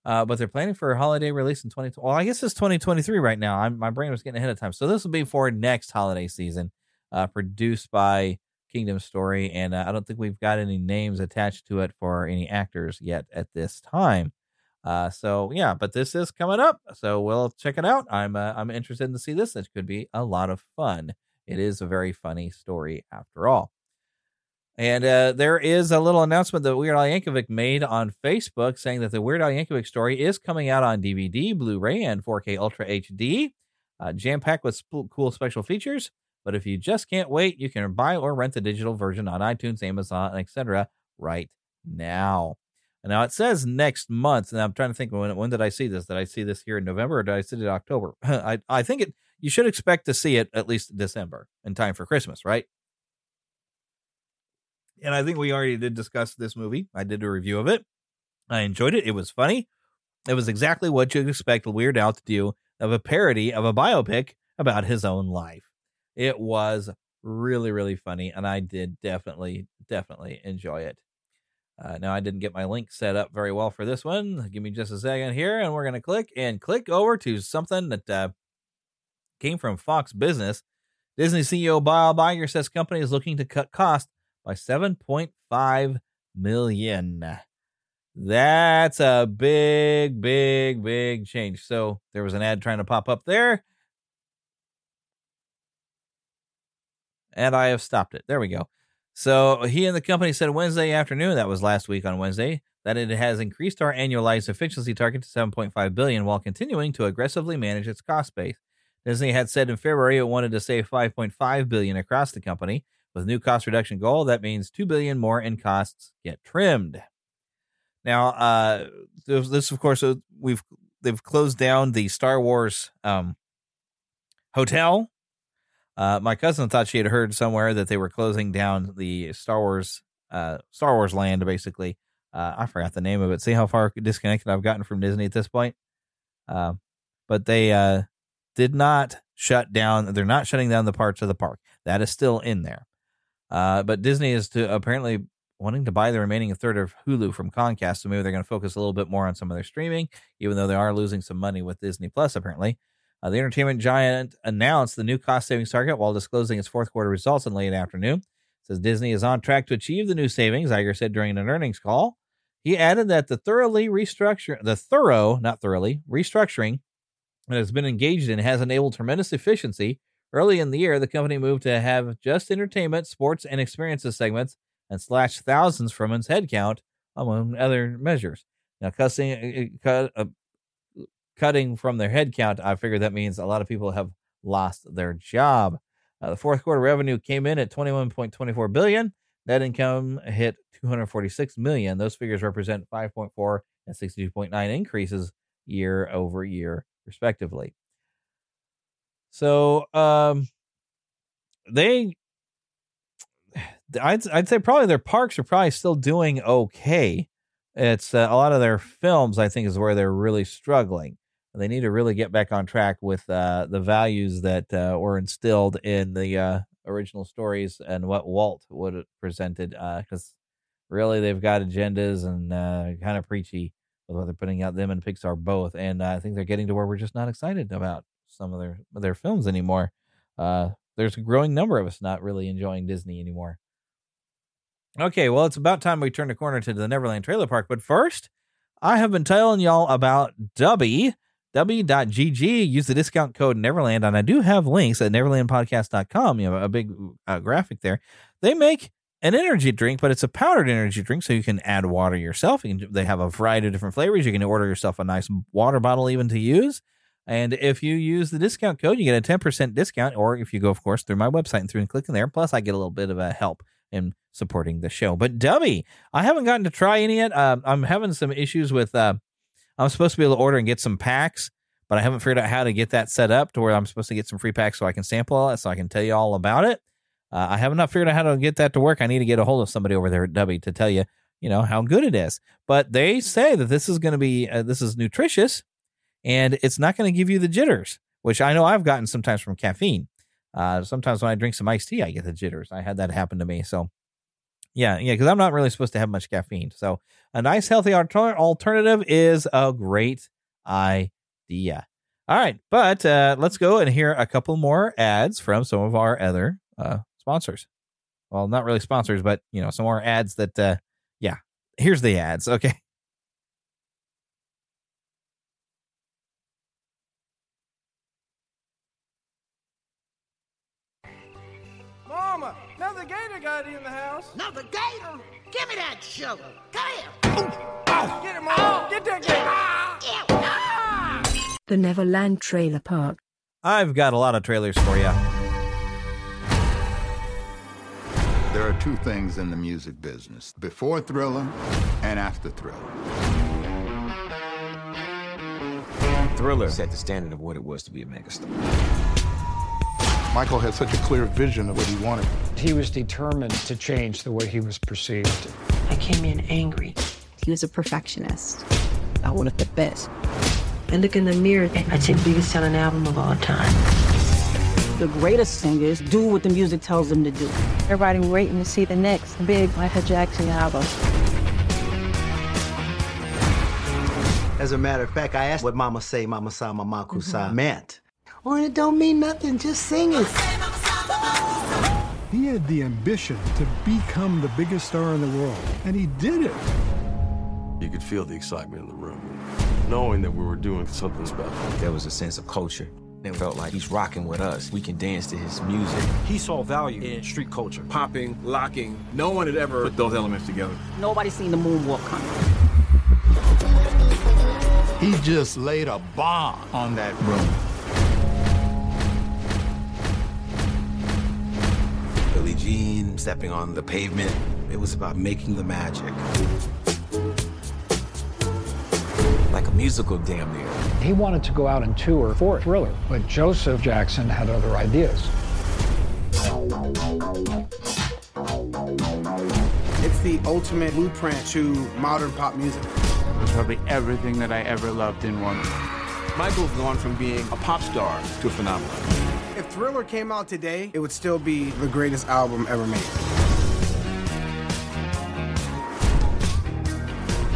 Uh, but they're planning for a holiday release in 20. Well, I guess it's 2023 right now. I'm, my brain was getting ahead of time. So this will be for next holiday season, uh, produced by Kingdom Story. And uh, I don't think we've got any names attached to it for any actors yet at this time. Uh, so yeah, but this is coming up, so we'll check it out. I'm uh, I'm interested to see this. It could be a lot of fun. It is a very funny story after all. And uh, there is a little announcement that Weird Al Yankovic made on Facebook saying that the Weird Al Yankovic story is coming out on DVD, Blu-ray, and 4K Ultra HD, uh, jam-packed with sp- cool special features. But if you just can't wait, you can buy or rent the digital version on iTunes, Amazon, etc. right now. And now it says next month, and I'm trying to think when when did I see this? Did I see this here in November or did I see it in October? I I think it. You should expect to see it at least December in time for Christmas, right? and I think we already did discuss this movie. I did a review of it. I enjoyed it. It was funny. It was exactly what you'd expect Weird Al to do of a parody of a biopic about his own life. It was really, really funny, and I did definitely, definitely enjoy it. Uh, now, I didn't get my link set up very well for this one. Give me just a second here, and we're going to click and click over to something that uh, came from Fox Business. Disney CEO Bob Iger says company is looking to cut costs by 7.5 million. That's a big, big, big change. So there was an ad trying to pop up there. And I have stopped it. There we go. So he and the company said Wednesday afternoon, that was last week on Wednesday, that it has increased our annualized efficiency target to 7.5 billion while continuing to aggressively manage its cost base. Disney had said in February it wanted to save 5.5 billion across the company. With new cost reduction goal, that means two billion more in costs get trimmed. Now, uh, this, of course, uh, we've they've closed down the Star Wars um, hotel. Uh, my cousin thought she had heard somewhere that they were closing down the Star Wars uh, Star Wars land, basically. Uh, I forgot the name of it. See how far disconnected I've gotten from Disney at this point. Uh, but they uh, did not shut down. They're not shutting down the parts of the park. That is still in there. Uh, but Disney is to apparently wanting to buy the remaining third of Hulu from Comcast, so maybe they're going to focus a little bit more on some of their streaming, even though they are losing some money with Disney Plus. Apparently, uh, the entertainment giant announced the new cost savings target while disclosing its fourth quarter results in late afternoon. It says Disney is on track to achieve the new savings. Iger said during an earnings call. He added that the thoroughly restructure, the thorough, not thoroughly, restructuring that has been engaged in has enabled tremendous efficiency Early in the year, the company moved to have just entertainment, sports, and experiences segments and slashed thousands from its headcount, among other measures. Now, cutting, uh, uh, uh, cutting from their headcount, I figure that means a lot of people have lost their job. Uh, the fourth quarter revenue came in at 21.24 billion. Net income hit 246 million. Those figures represent 5.4 and 62.9 increases year over year, respectively. So um, they, I'd I'd say probably their parks are probably still doing okay. It's uh, a lot of their films, I think, is where they're really struggling. They need to really get back on track with uh, the values that uh, were instilled in the uh, original stories and what Walt would have presented. Because really they've got agendas and uh, kind of preachy with what they're putting out. Them and Pixar both, and uh, I think they're getting to where we're just not excited about some of their their films anymore. Uh, there's a growing number of us not really enjoying Disney anymore. Okay, well, it's about time we turn the corner to the Neverland Trailer Park. But first, I have been telling y'all about Dubby, W.GG. Use the discount code Neverland, and I do have links at neverlandpodcast.com. You have a big uh, graphic there. They make an energy drink, but it's a powdered energy drink, so you can add water yourself. You can, they have a variety of different flavors. You can order yourself a nice water bottle even to use. And if you use the discount code, you get a 10% discount. Or if you go, of course, through my website and through and clicking there, plus I get a little bit of a help in supporting the show. But Dubby, I haven't gotten to try any yet. Uh, I'm having some issues with. Uh, I'm supposed to be able to order and get some packs, but I haven't figured out how to get that set up to where I'm supposed to get some free packs so I can sample all it, so I can tell you all about it. Uh, I have not figured out how to get that to work. I need to get a hold of somebody over there at Dubby to tell you, you know, how good it is. But they say that this is going to be uh, this is nutritious, and it's not going to give you the jitters, which I know I've gotten sometimes from caffeine. Uh, sometimes when I drink some iced tea, I get the jitters. I had that happen to me. So yeah, yeah, because I'm not really supposed to have much caffeine. So a nice healthy alter- alternative is a great idea. All right, but uh, let's go and hear a couple more ads from some of our other uh, sponsors. Well, not really sponsors, but you know, some more ads that. Uh, yeah, here's the ads. Okay. Another gator? Give me that sugar. Come here. Get him, Mom. Get that gator. The Neverland Trailer Park. I've got a lot of trailers for you. There are two things in the music business before Thriller and after Thriller. Thriller set the standard of what it was to be a megastar. Michael had such a clear vision of what he wanted. He was determined to change the way he was perceived. I came in angry. He was a perfectionist. I wanted the best. I look in the mirror and I take biggest selling album of all time. The greatest singers do what the music tells them to do. Everybody waiting to see the next big Michael Jackson album. As a matter of fact, I asked what Mama Say, Mama Sa, Mama Kusa mm-hmm. meant. Or it don't mean nothing, just sing it. He had the ambition to become the biggest star in the world, and he did it. You could feel the excitement in the room, knowing that we were doing something special. There was a sense of culture. It felt like he's rocking with us. We can dance to his music. He saw value in street culture, popping, locking. No one had ever put those elements together. Nobody seen the moonwalk coming. He just laid a bomb on that room. Stepping on the pavement. It was about making the magic. Like a musical, damn near. He wanted to go out and tour for a Thriller, but Joseph Jackson had other ideas. It's the ultimate blueprint to modern pop music. It's probably everything that I ever loved in one. Michael's gone from being a pop star to a phenomenon. If Thriller came out today, it would still be the greatest album ever made.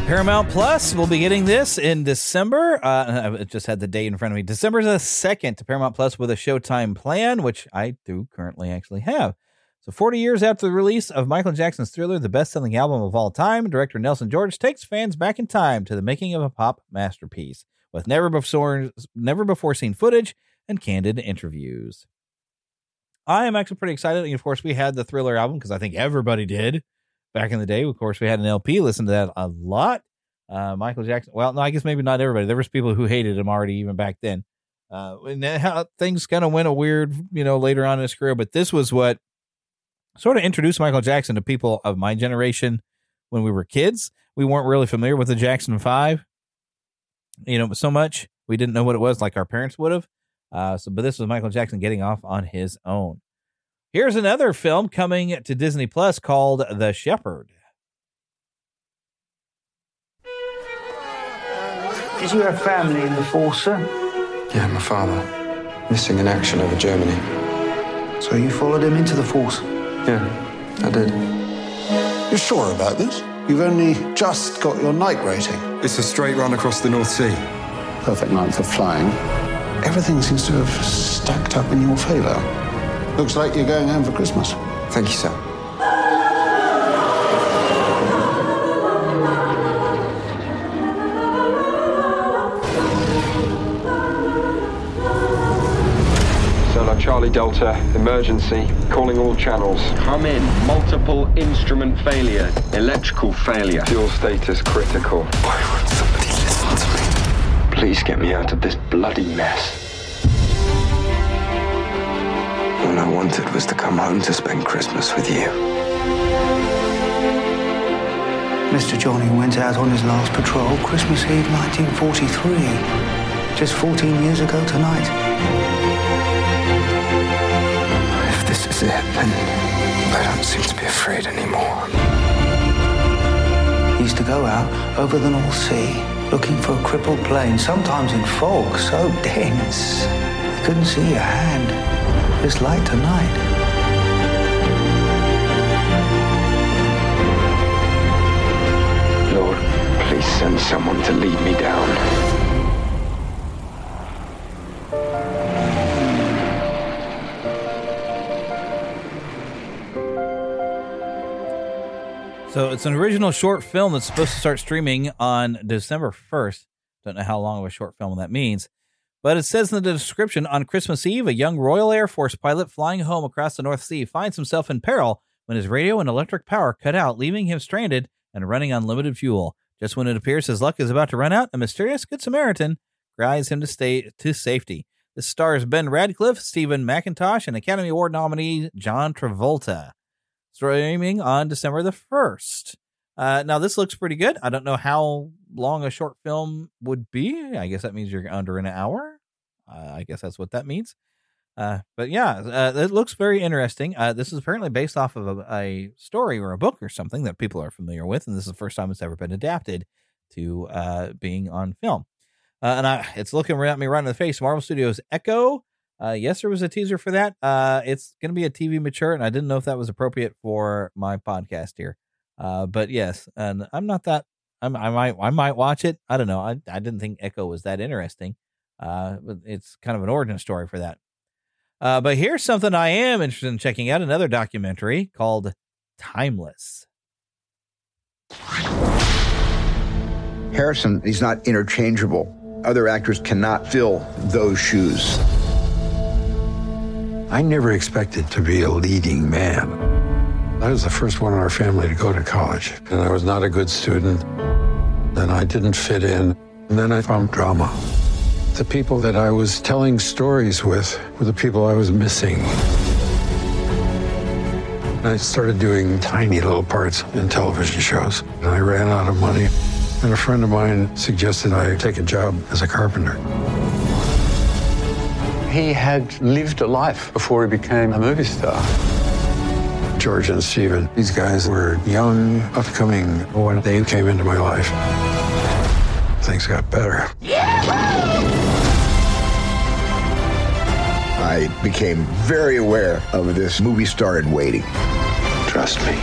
Paramount Plus will be getting this in December. Uh, I just had the date in front of me. December the 2nd, Paramount Plus with a Showtime plan, which I do currently actually have. So, 40 years after the release of Michael Jackson's Thriller, the best selling album of all time, director Nelson George takes fans back in time to the making of a pop masterpiece with never before, never before seen footage and candid interviews. I am actually pretty excited. And of course, we had the Thriller album because I think everybody did back in the day. Of course, we had an LP. Listened to that a lot. Uh, Michael Jackson. Well, no, I guess maybe not everybody. There was people who hated him already even back then. Uh, and how things kind of went a weird, you know, later on in his career. But this was what sort of introduced Michael Jackson to people of my generation when we were kids. We weren't really familiar with the Jackson Five, you know, so much we didn't know what it was, like our parents would have. Uh, so, but this was Michael Jackson getting off on his own. Here's another film coming to Disney Plus called The Shepherd. Is your family in the force, sir? Yeah, my father. Missing in action over Germany. So you followed him into the force? Yeah, I did. You're sure about this? You've only just got your night rating. It's a straight run across the North Sea. Perfect night for flying. Everything seems to have stacked up in your favor. Looks like you're going home for Christmas. Thank you, sir. Solar Charlie Delta, emergency, calling all channels. Come in, multiple instrument failure, electrical failure. Fuel status critical. Please get me out of this bloody mess. All I wanted was to come home to spend Christmas with you. Mr. Johnny went out on his last patrol Christmas Eve 1943. Just 14 years ago tonight. If this is it, then I don't seem to be afraid anymore. He used to go out over the North Sea looking for a crippled plane, sometimes in fog so dense you couldn't see a hand. This light tonight. Lord, please send someone to lead me down. So it's an original short film that's supposed to start streaming on December 1st. Don't know how long of a short film that means. But it says in the description on Christmas Eve, a young Royal Air Force pilot flying home across the North Sea finds himself in peril when his radio and electric power cut out, leaving him stranded and running on limited fuel. Just when it appears his luck is about to run out, a mysterious Good Samaritan guides him to stay to safety. This stars Ben Radcliffe, Steven Mackintosh, and Academy Award nominee John Travolta. Streaming on December the 1st. Uh, now, this looks pretty good. I don't know how long a short film would be. I guess that means you're under an hour. Uh, I guess that's what that means. Uh, but yeah, uh, it looks very interesting. Uh, this is apparently based off of a, a, story or a book or something that people are familiar with, and this is the first time it's ever been adapted to uh, being on film. Uh, and I, it's looking right at me right in the face. Marvel Studios Echo. Uh, yes, there was a teaser for that. it's going to be a TV mature, and I didn't know if that was appropriate for my podcast here. but yes, and I'm not that. I'm, I might I might watch it. I don't know. I I didn't think Echo was that interesting. but it's kind of an origin story for that. Uh, but here's something I am interested in checking out another documentary called Timeless. Harrison, he's not interchangeable. Other actors cannot fill those shoes. I never expected to be a leading man. I was the first one in our family to go to college, and I was not a good student. And I didn't fit in. And then I found drama. The people that I was telling stories with were the people I was missing. I started doing tiny little parts in television shows, and I ran out of money. And a friend of mine suggested I take a job as a carpenter. He had lived a life before he became a movie star. George and Steven, these guys were young, upcoming when they came into my life. Things got better. I became very aware of this movie star in waiting. Trust me.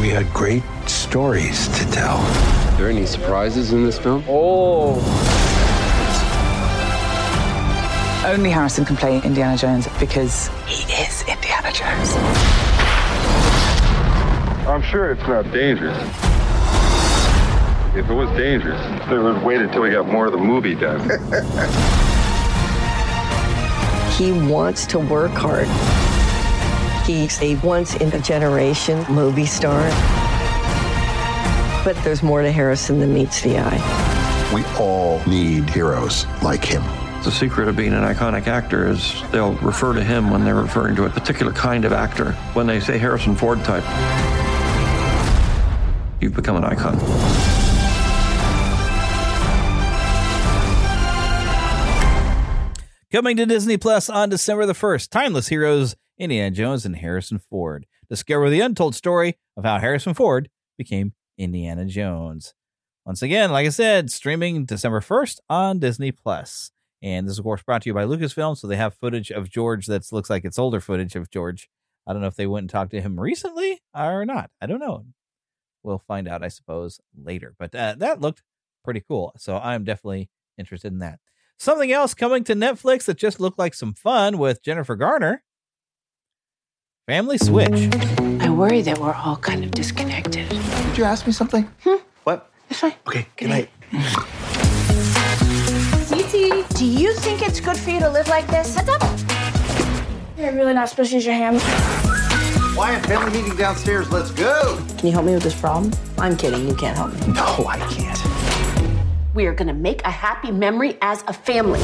We had great stories to tell. Are there any surprises in this film? Oh. Only Harrison can play Indiana Jones because he is Indiana Jones. I'm sure it's not dangerous. If it was dangerous, they would have waited till we got more of the movie done. he wants to work hard. He's a once in a generation movie star. But there's more to Harrison than meets the eye. We all need heroes like him. The secret of being an iconic actor is they'll refer to him when they're referring to a particular kind of actor. When they say Harrison Ford type, you've become an icon. Coming to Disney Plus on December the 1st, Timeless Heroes, Indiana Jones and Harrison Ford. Discover the untold story of how Harrison Ford became Indiana Jones. Once again, like I said, streaming December 1st on Disney Plus. And this is, of course, brought to you by Lucasfilm. So they have footage of George that looks like it's older footage of George I don't know if they went and talked to him recently or not. I don't know. We'll find out, I suppose, later. But uh, that looked pretty cool. So I'm definitely interested in that. Something else coming to Netflix that just looked like some fun with Jennifer Garner Family Switch. I worry that we're all kind of disconnected. Did you ask me something? Hmm? What? It's fine. Okay, good night. Titi, do you think it's good for you to live like this? What's up? You're really not supposed to use your hands. Why Wyatt, family meeting downstairs. Let's go. Can you help me with this problem? I'm kidding. You can't help me. No, I can't. We are gonna make a happy memory as a family.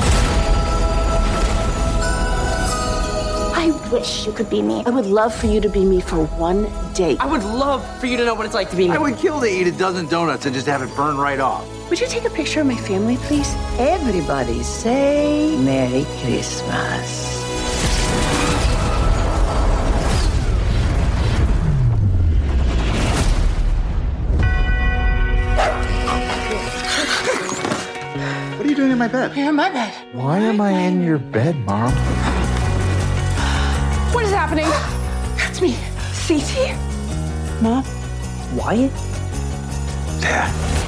I wish you could be me. I would love for you to be me for one day. I would love for you to know what it's like to be me. I would kill to eat a dozen donuts and just have it burn right off. Would you take a picture of my family, please? Everybody say Merry Christmas. What are you doing in my bed? You're in my bed. Why am I in your bed, Mom? What is happening? That's me. CT? Mom? Wyatt? Dad.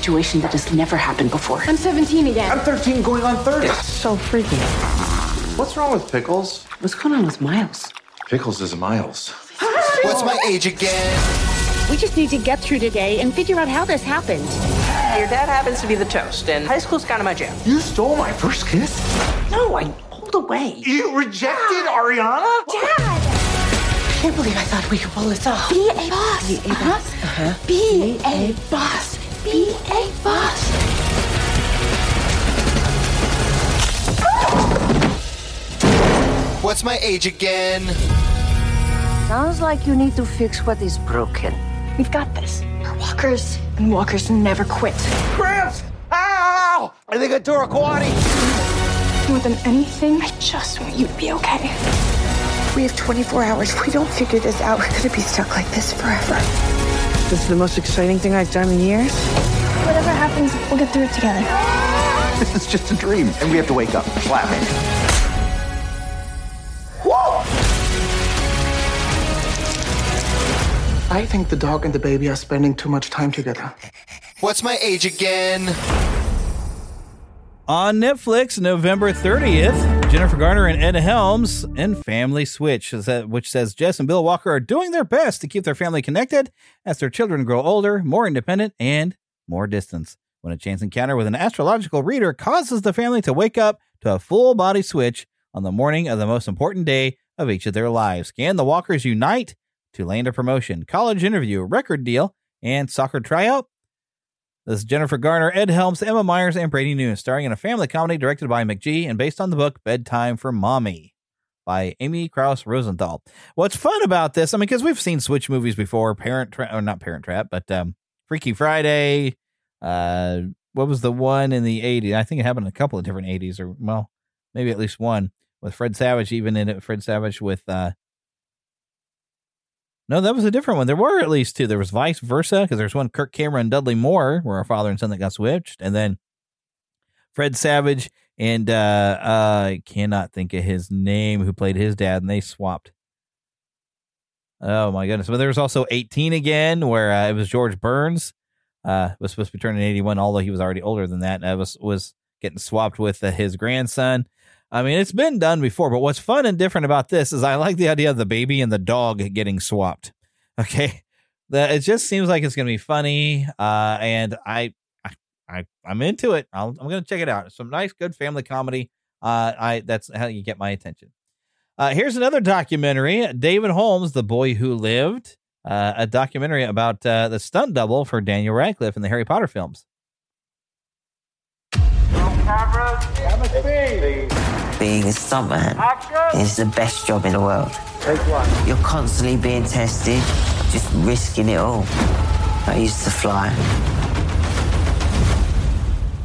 Situation that has never happened before. I'm 17 again. I'm 13 going on 30. It's So freaky. What's wrong with Pickles? What's going on with Miles? Pickles is Miles. What's my age again? We just need to get through today and figure out how this happened. Your dad happens to be the toast, and high school's kind of my jam. You stole my first kiss? No, I pulled away. You rejected Ariana? Dad! I can't believe I thought we could pull this off. Be a boss. Be a boss. Uh-huh. Be a boss. Be a boss. What's my age again? Sounds like you need to fix what is broken. We've got this. We're walkers, and walkers never quit. Gramps! Ow! I think I tore a quaddy. More than anything, I just want you to be okay. We have 24 hours. If we don't figure this out, we're gonna be stuck like this forever. This is the most exciting thing I've done in years. Whatever happens, we'll get through it together. This is just a dream, and we have to wake up. Slap it. Whoa! I think the dog and the baby are spending too much time together. What's my age again? On Netflix, November 30th, Jennifer Garner and Ed Helms in Family Switch, which says Jess and Bill Walker are doing their best to keep their family connected as their children grow older, more independent, and more distance. When a chance encounter with an astrological reader causes the family to wake up to a full body switch on the morning of the most important day of each of their lives. Can the Walkers unite to land a promotion, college interview, record deal, and soccer tryout? This is Jennifer Garner, Ed Helms, Emma Myers, and Brady Noon, starring in a family comedy directed by McG and based on the book Bedtime for Mommy by Amy Krouse Rosenthal. What's fun about this, I mean, because we've seen Switch movies before, Parent Trap, or not Parent Trap, but um, Freaky Friday. Uh, what was the one in the 80s? I think it happened in a couple of different 80s, or well, maybe at least one with Fred Savage, even in it, Fred Savage with uh, no, that was a different one. There were at least two. There was vice versa because there's one Kirk Cameron and Dudley Moore, where a father and son that got switched, and then Fred Savage and uh, uh, I cannot think of his name who played his dad, and they swapped. Oh my goodness! But there was also 18 again, where uh, it was George Burns. Uh, was supposed to be turning 81, although he was already older than that. And was was getting swapped with uh, his grandson. I mean, it's been done before, but what's fun and different about this is I like the idea of the baby and the dog getting swapped. Okay, that it just seems like it's going to be funny, uh, and I, I, I, I'm into it. I'll, I'm going to check it out. Some nice, good family comedy. Uh, I that's how you get my attention. Uh, here's another documentary: David Holmes, the boy who lived. Uh, a documentary about uh, the stunt double for Daniel Radcliffe in the Harry Potter films. Being a stuntman is the best job in the world. Take one. You're constantly being tested, just risking it all. I used to fly.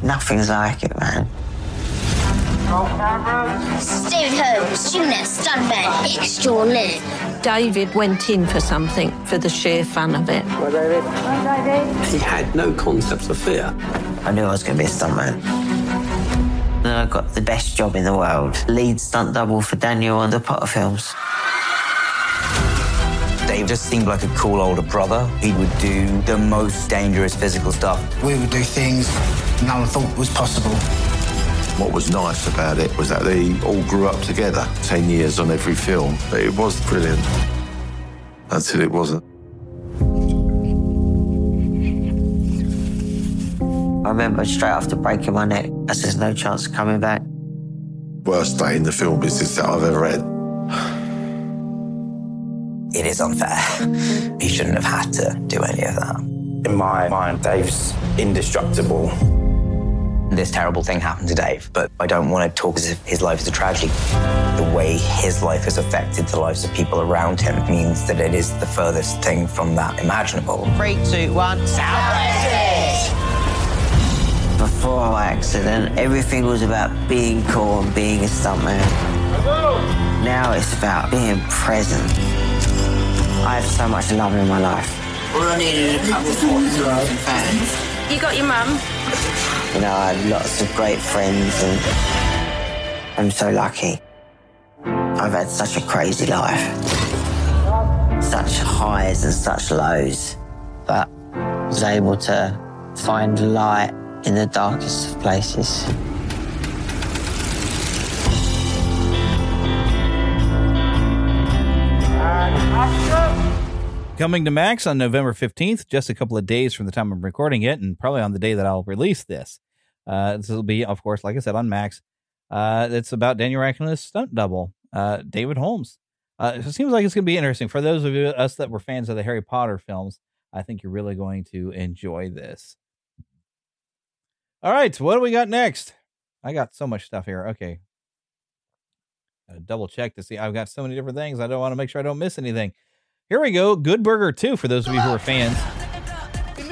Nothing's like it, man. David Holmes, Junior Stuntman Extraordinaire. David went in for something for the sheer fun of it. He had no concept of fear. I knew I was going to be a stuntman. And I got the best job in the world. Lead stunt double for Daniel on the Potter films. Dave just seemed like a cool older brother. He would do the most dangerous physical stuff. We would do things no one thought was possible. What was nice about it was that they all grew up together, 10 years on every film. It was brilliant until it wasn't. I remember straight after breaking my neck, I said, there's no chance of coming back. Worst day in the film business that I've ever had. It is unfair. He shouldn't have had to do any of that. In my mind, Dave's indestructible. This terrible thing happened to Dave, but I don't want to talk as if his life is a tragedy. The way his life has affected the lives of people around him means that it is the furthest thing from that imaginable. Three, two, one, Before my accident, everything was about being cool and being a stuntman. Now it's about being present. I have so much love in my life. All I needed a couple of photos and fans. You got your mum? You know, I have lots of great friends and I'm so lucky. I've had such a crazy life. Such highs and such lows. But I was able to find light in the darkest of places. Coming to Max on November 15th, just a couple of days from the time I'm recording it, and probably on the day that I'll release this. Uh, this will be, of course, like I said, on Max. Uh, it's about Daniel Radcliffe's stunt double, uh, David Holmes. Uh, it seems like it's going to be interesting. For those of you, us that were fans of the Harry Potter films, I think you're really going to enjoy this. All right, what do we got next? I got so much stuff here. Okay. Gotta double check to see. I've got so many different things. I don't want to make sure I don't miss anything. Here we go. Good Burger 2 for those of you who are fans.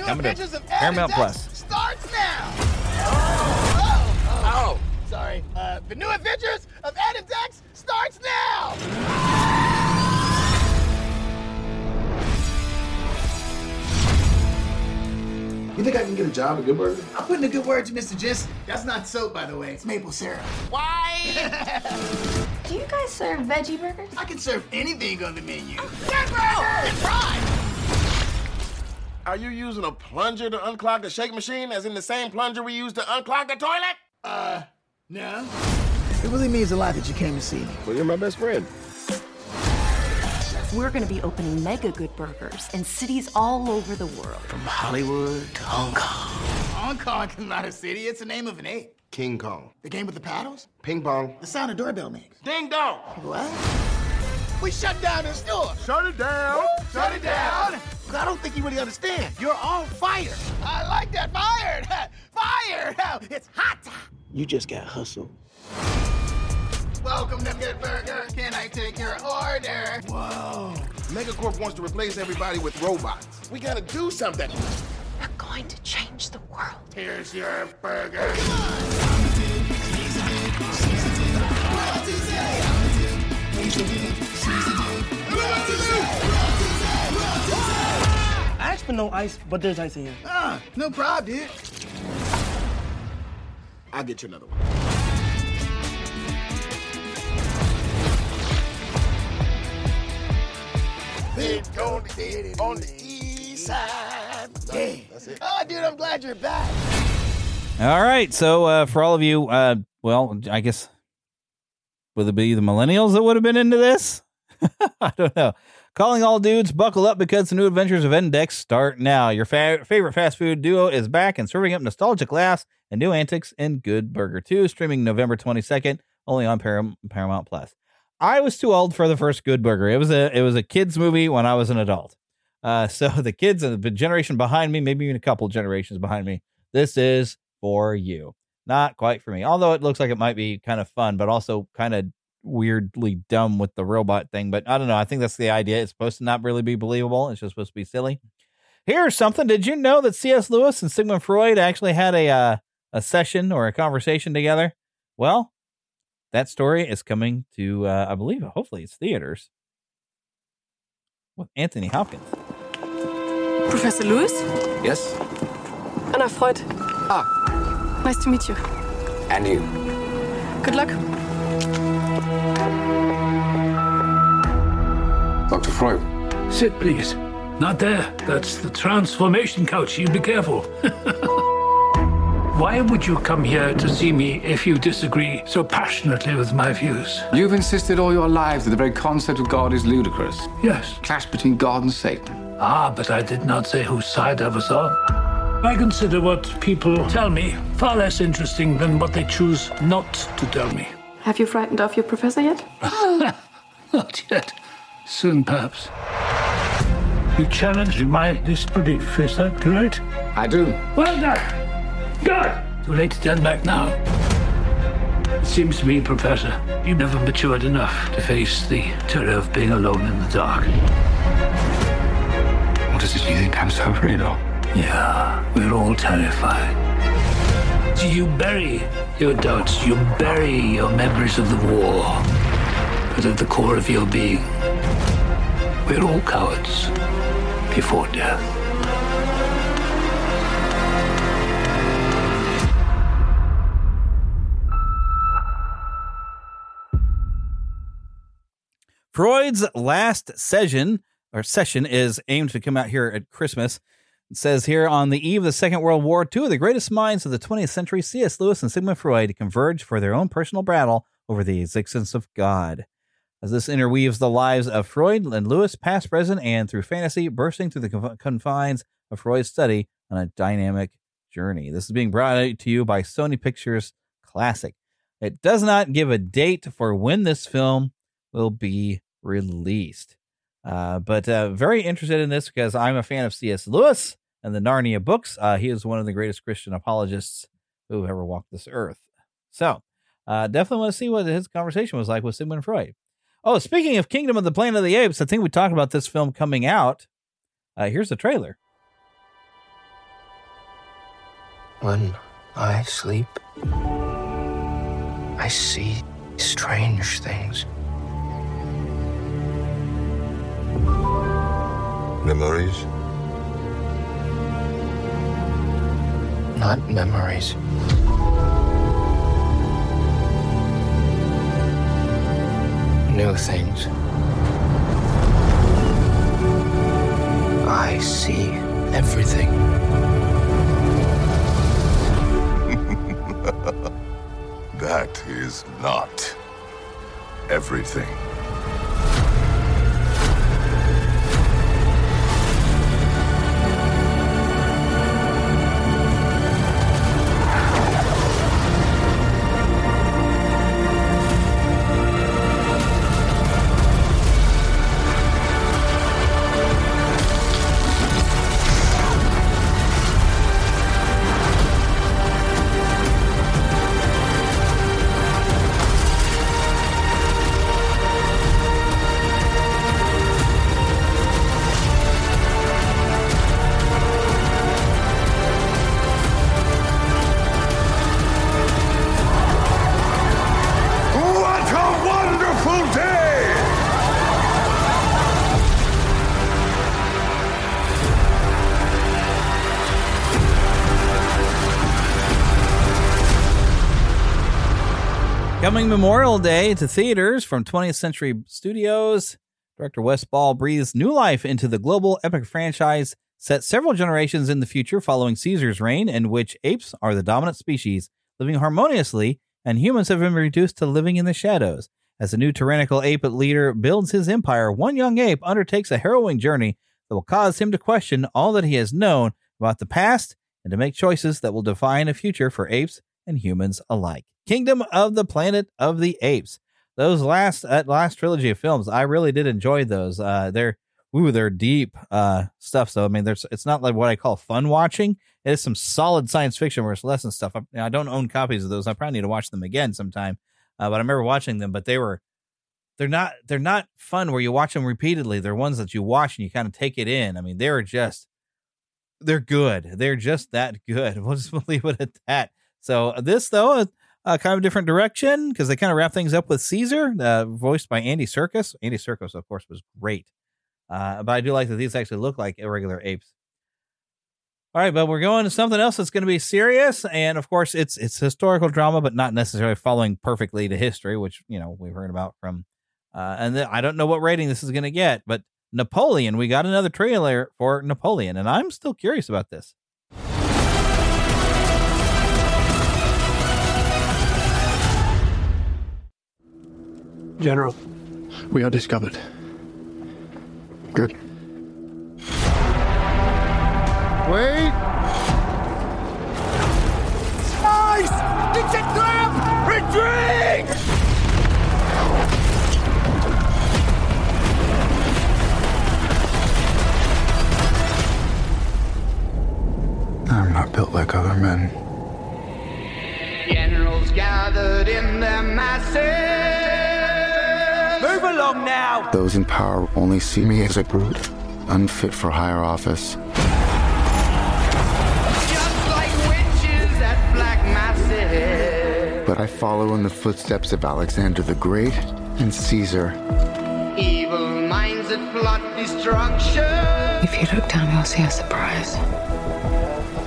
Coming to Paramount Plus. starts now. Oh, oh, oh. sorry. Uh, the new adventures of Ed and Dex starts now. You think I can get a job at Good Burger? I'm putting a good word to Mr. Jensen. That's not soap, by the way. It's maple syrup. Why? Do you guys serve veggie burgers? I can serve anything on the menu. Good burger! It's fried! Are you using a plunger to unclog the shake machine, as in the same plunger we use to unclog the toilet? Uh, no. It really means a lot that you came to see me. Well, you're my best friend. We're going to be opening mega good burgers in cities all over the world. From Hollywood to Hong Kong. Hong Kong is not a city, it's the name of an ape. King Kong. The game with the paddles? Ping pong. The sound a doorbell makes. Ding dong. What? We shut down the store. Shut it down. Shut it down. I don't think you really understand. You're on fire. I like that. Fired. Fired. It's hot. You just got hustled. Welcome to Good Burger. Can I take your order? Whoa. Megacorp wants to replace everybody with robots. We gotta do something. We're going to change the world. Here's your burger. I asked for no ice, but there's ice in here. Ah, no problem, dude. I'll get you another one. Big on the, on the east side. Yeah. That's it. Oh, dude, I'm glad you're back. All right. So, uh, for all of you, uh, well, I guess, would it be the millennials that would have been into this? I don't know. Calling all dudes, buckle up because the new adventures of Ed and Dex start now. Your fa- favorite fast food duo is back and serving up nostalgic laughs and new antics in Good Burger 2, streaming November 22nd, only on Param- Paramount Plus. I was too old for the first Good Burger. It was a it was a kids movie when I was an adult. Uh, so the kids and the generation behind me, maybe even a couple generations behind me, this is for you. Not quite for me. Although it looks like it might be kind of fun, but also kind of weirdly dumb with the robot thing. But I don't know. I think that's the idea. It's supposed to not really be believable. It's just supposed to be silly. Here's something. Did you know that C.S. Lewis and Sigmund Freud actually had a uh, a session or a conversation together? Well, that story is coming to, uh, I believe, hopefully it's theaters with Anthony Hopkins. Professor Lewis? Yes? Anna Freud. Ah. Nice to meet you. And you? Good luck. Dr. Freud. Sit, please. Not there. That's the transformation couch. You be careful. Why would you come here to see me if you disagree so passionately with my views? You've insisted all your life that the very concept of God is ludicrous. Yes. Clash between God and Satan. Ah, but I did not say whose side I was on. I consider what people tell me far less interesting than what they choose not to tell me. Have you frightened off your professor yet? Not yet. Soon, perhaps. You challenge my disbelief, is that correct? I do. Well done. Good. Too late to turn back now. It seems to me, Professor, you never matured enough to face the terror of being alone in the dark. What is it you think I'm so afraid of? Yeah, we're all terrified. So you bury your doubts, you bury your memories of the war. But at the core of your being, we're all cowards before death. Freud's last session or session is aimed to come out here at Christmas. It says here on the eve of the Second World War, two of the greatest minds of the 20th century, C.S. Lewis and Sigmund Freud, converge for their own personal battle over the existence of God. As this interweaves the lives of Freud and Lewis, past, present, and through fantasy, bursting through the confines of Freud's study on a dynamic journey. This is being brought to you by Sony Pictures Classic. It does not give a date for when this film will be released. Uh, but uh, very interested in this because I'm a fan of C.S. Lewis and the Narnia books. Uh, he is one of the greatest Christian apologists who have ever walked this earth. So uh, definitely want to see what his conversation was like with Sigmund Freud. Oh, speaking of Kingdom of the Planet of the Apes, I think we talked about this film coming out. Uh, here's the trailer. When I sleep, I see strange things. Memories? Not memories. New things. I see everything. That is not everything. Coming Memorial Day to theaters from 20th Century Studios, director Wes Ball breathes new life into the global epic franchise set several generations in the future following Caesar's reign, in which apes are the dominant species, living harmoniously, and humans have been reduced to living in the shadows. As a new tyrannical ape leader builds his empire, one young ape undertakes a harrowing journey that will cause him to question all that he has known about the past and to make choices that will define a future for apes and humans alike. Kingdom of the Planet of the Apes. Those last that last trilogy of films, I really did enjoy those. Uh, they're ooh, they're deep uh, stuff. So I mean, there's it's not like what I call fun watching. It is some solid science fiction where it's less and stuff. I, I don't own copies of those. I probably need to watch them again sometime. Uh, but I remember watching them, but they were they're not they're not fun where you watch them repeatedly. They're ones that you watch and you kind of take it in. I mean, they're just they're good. They're just that good. We'll just leave it at that. So this though, a kind of different direction because they kind of wrap things up with Caesar, uh, voiced by Andy Serkis. Andy Serkis, of course, was great. Uh, but I do like that these actually look like irregular apes. All right, but we're going to something else that's going to be serious, and of course, it's it's historical drama, but not necessarily following perfectly to history, which you know we've heard about from. Uh, and then I don't know what rating this is going to get, but Napoleon, we got another trailer for Napoleon, and I'm still curious about this. General, we are discovered. Good. Wait! Nice! It's a trap! Retreat! I'm not built like other men. Generals gathered in their masses. Move along now! Those in power only see me as a brute, unfit for higher office. Just like witches at black masses. But I follow in the footsteps of Alexander the Great and Caesar. Evil minds that plot destruction. If you look down, you'll see a surprise.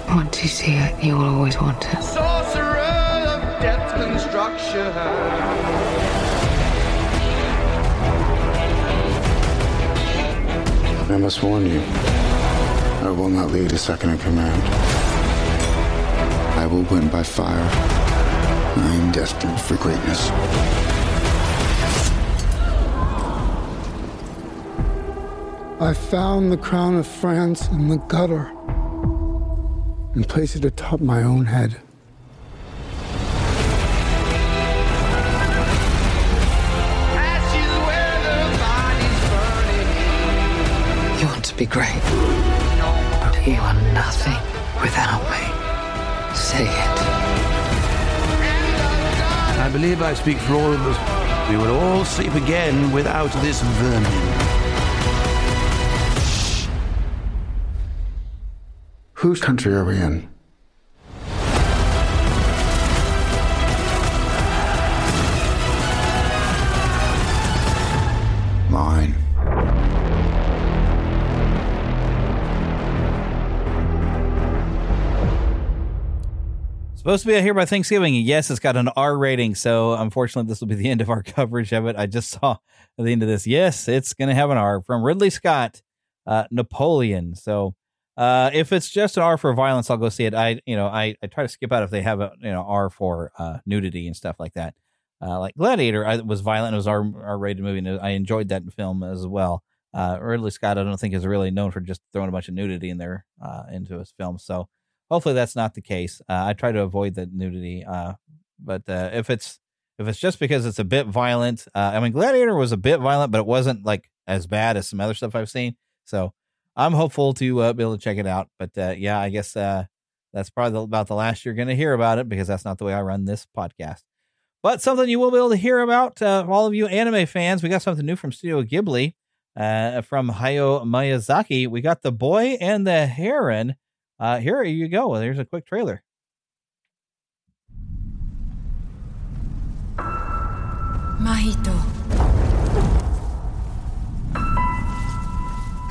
Once you see it, you will always want it. Sorcerer of death construction. I must warn you, I will not lead a second in command. I will win by fire. I am destined for greatness. I found the crown of France in the gutter and placed it atop my own head. Be great. But you are nothing without me. Say it. I believe I speak for all of us. We will all sleep again without this vermin. Whose country are we in? Supposed to be out here by Thanksgiving. Yes, it's got an R rating, so unfortunately, this will be the end of our coverage of it. I just saw at the end of this. Yes, it's going to have an R from Ridley Scott, uh, Napoleon. So uh, if it's just an R for violence, I'll go see it. I, you know, I, I try to skip out if they have a you know R for uh, nudity and stuff like that. Uh, like Gladiator, I was violent. It was R R rated movie, and I enjoyed that film as well. Uh, Ridley Scott, I don't think is really known for just throwing a bunch of nudity in there uh, into his films. So hopefully that's not the case. Uh, I try to avoid the nudity, uh, but uh, if it's if it's just because it's a bit violent, uh, I mean Gladiator was a bit violent, but it wasn't like as bad as some other stuff I've seen. So I'm hopeful to uh, be able to check it out. But uh, yeah, I guess that's probably about the last you're going to hear about it because that's not the way I run this podcast. But something you will be able to hear about, all of you anime fans, we got something new from Studio Ghibli, from Hayao Miyazaki. We got The Boy and the Heron. Uh, here you go. There's a quick trailer. Mahito.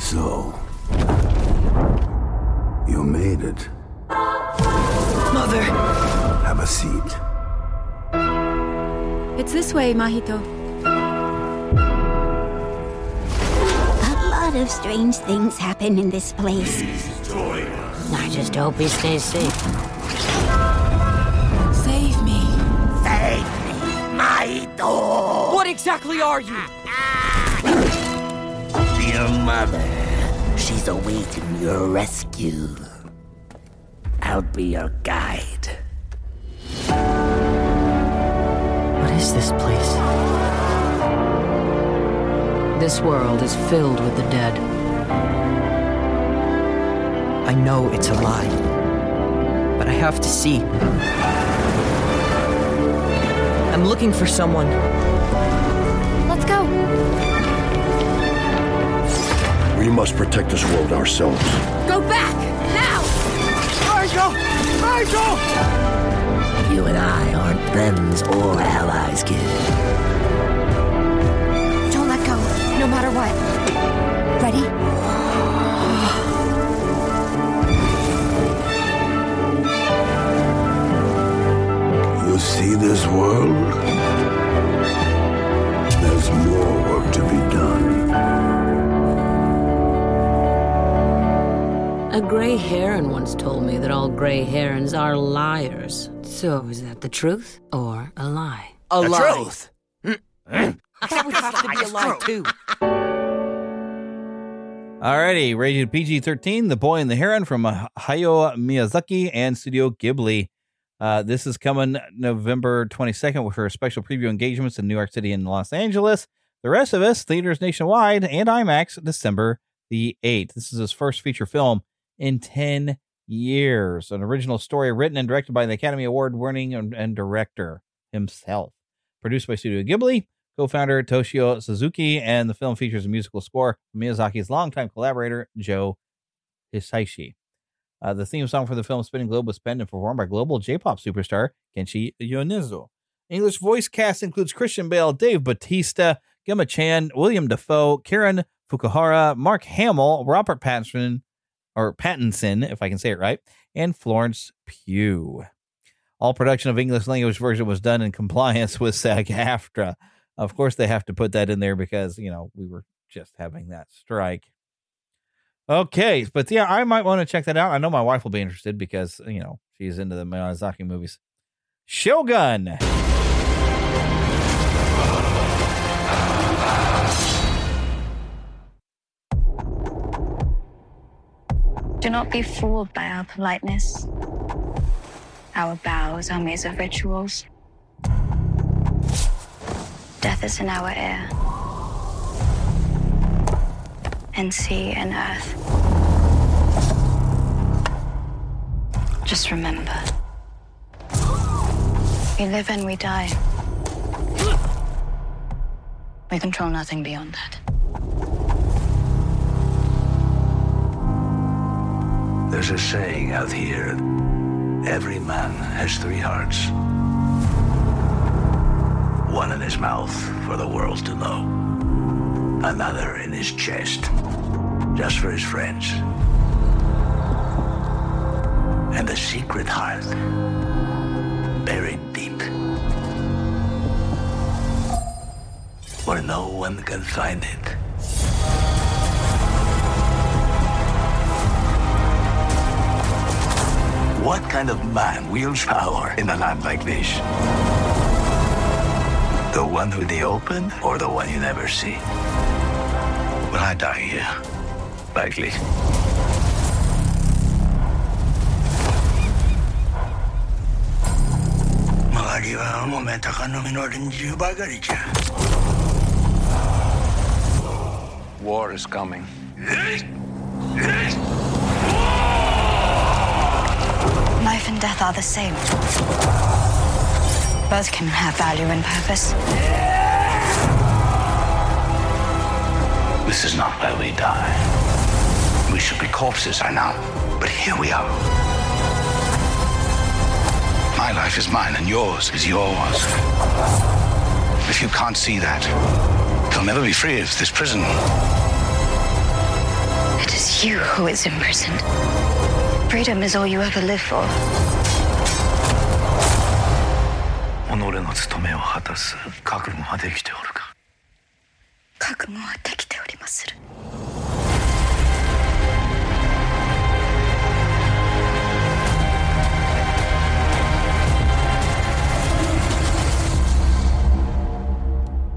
So, you made it. Mother! Have a seat. It's this way, Mahito. A lot of strange things happen in this place. I just hope he stays safe. Save me. Save me, Mahito! What exactly are you? Your mother. She's awaiting your rescue. I'll be your guide. What is this place? This world is filled with the dead. I know it's a lie, but I have to see. I'm looking for someone. Let's go. We must protect this world ourselves. Go back! Now! Nigel! Nigel! You and I aren't friends or allies, kid. Don't let go, no matter what. Ready? this world, there's more work to be done. A gray heron once told me that all gray herons are liars. So is that the truth or a lie? A The lie. truth. Mm. That would have to be a lie, too. Alrighty, rated PG 13, The Boy and the Heron from Hayao Miyazaki and Studio Ghibli. Uh, this is coming November 22nd with her special preview engagements in New York City and Los Angeles. The rest of us, theaters nationwide and IMAX, December the 8th. This is his first feature film in 10 years. An original story written and directed by the Academy Award winning and, and director himself. Produced by Studio Ghibli, co-founder Toshio Suzuki, and the film features a musical score from Miyazaki's longtime collaborator Joe Hisaishi. Uh, the theme song for the film Spinning Globe was penned and performed by global J-pop superstar Kenshi Yonezu. English voice cast includes Christian Bale, Dave Bautista, Gemma Chan, William Dafoe, Karen Fukuhara, Mark Hamill, Robert Pattinson, or Pattinson, if I can say it right, and Florence Pugh. All production of English language version was done in compliance with SAG-AFTRA. Of course, they have to put that in there because you know we were just having that strike. Okay, but yeah, I might want to check that out. I know my wife will be interested because you know she's into the Miyazaki movies. Shogun. Do not be fooled by our politeness. Our bows are maze of rituals. Death is in our air. And sea and earth. Just remember. We live and we die. We control nothing beyond that. There's a saying out here every man has three hearts. One in his mouth for the world to know, another in his chest, just for his friends. And a secret heart buried deep where no one can find it. What kind of man wields power in a land like this? The one with the open or the one you never see? I die here. Likely. Magari va un momento che non mi in giro War is coming. Life and death are the same. Both can have value and purpose. This is not where we die. We should be corpses, I know. But here we are. My life is mine and yours is yours. If you can't see that, you'll never be free of this prison. It is you who is imprisoned. Freedom is all you ever live for. 己の務めを果たす覚悟はできて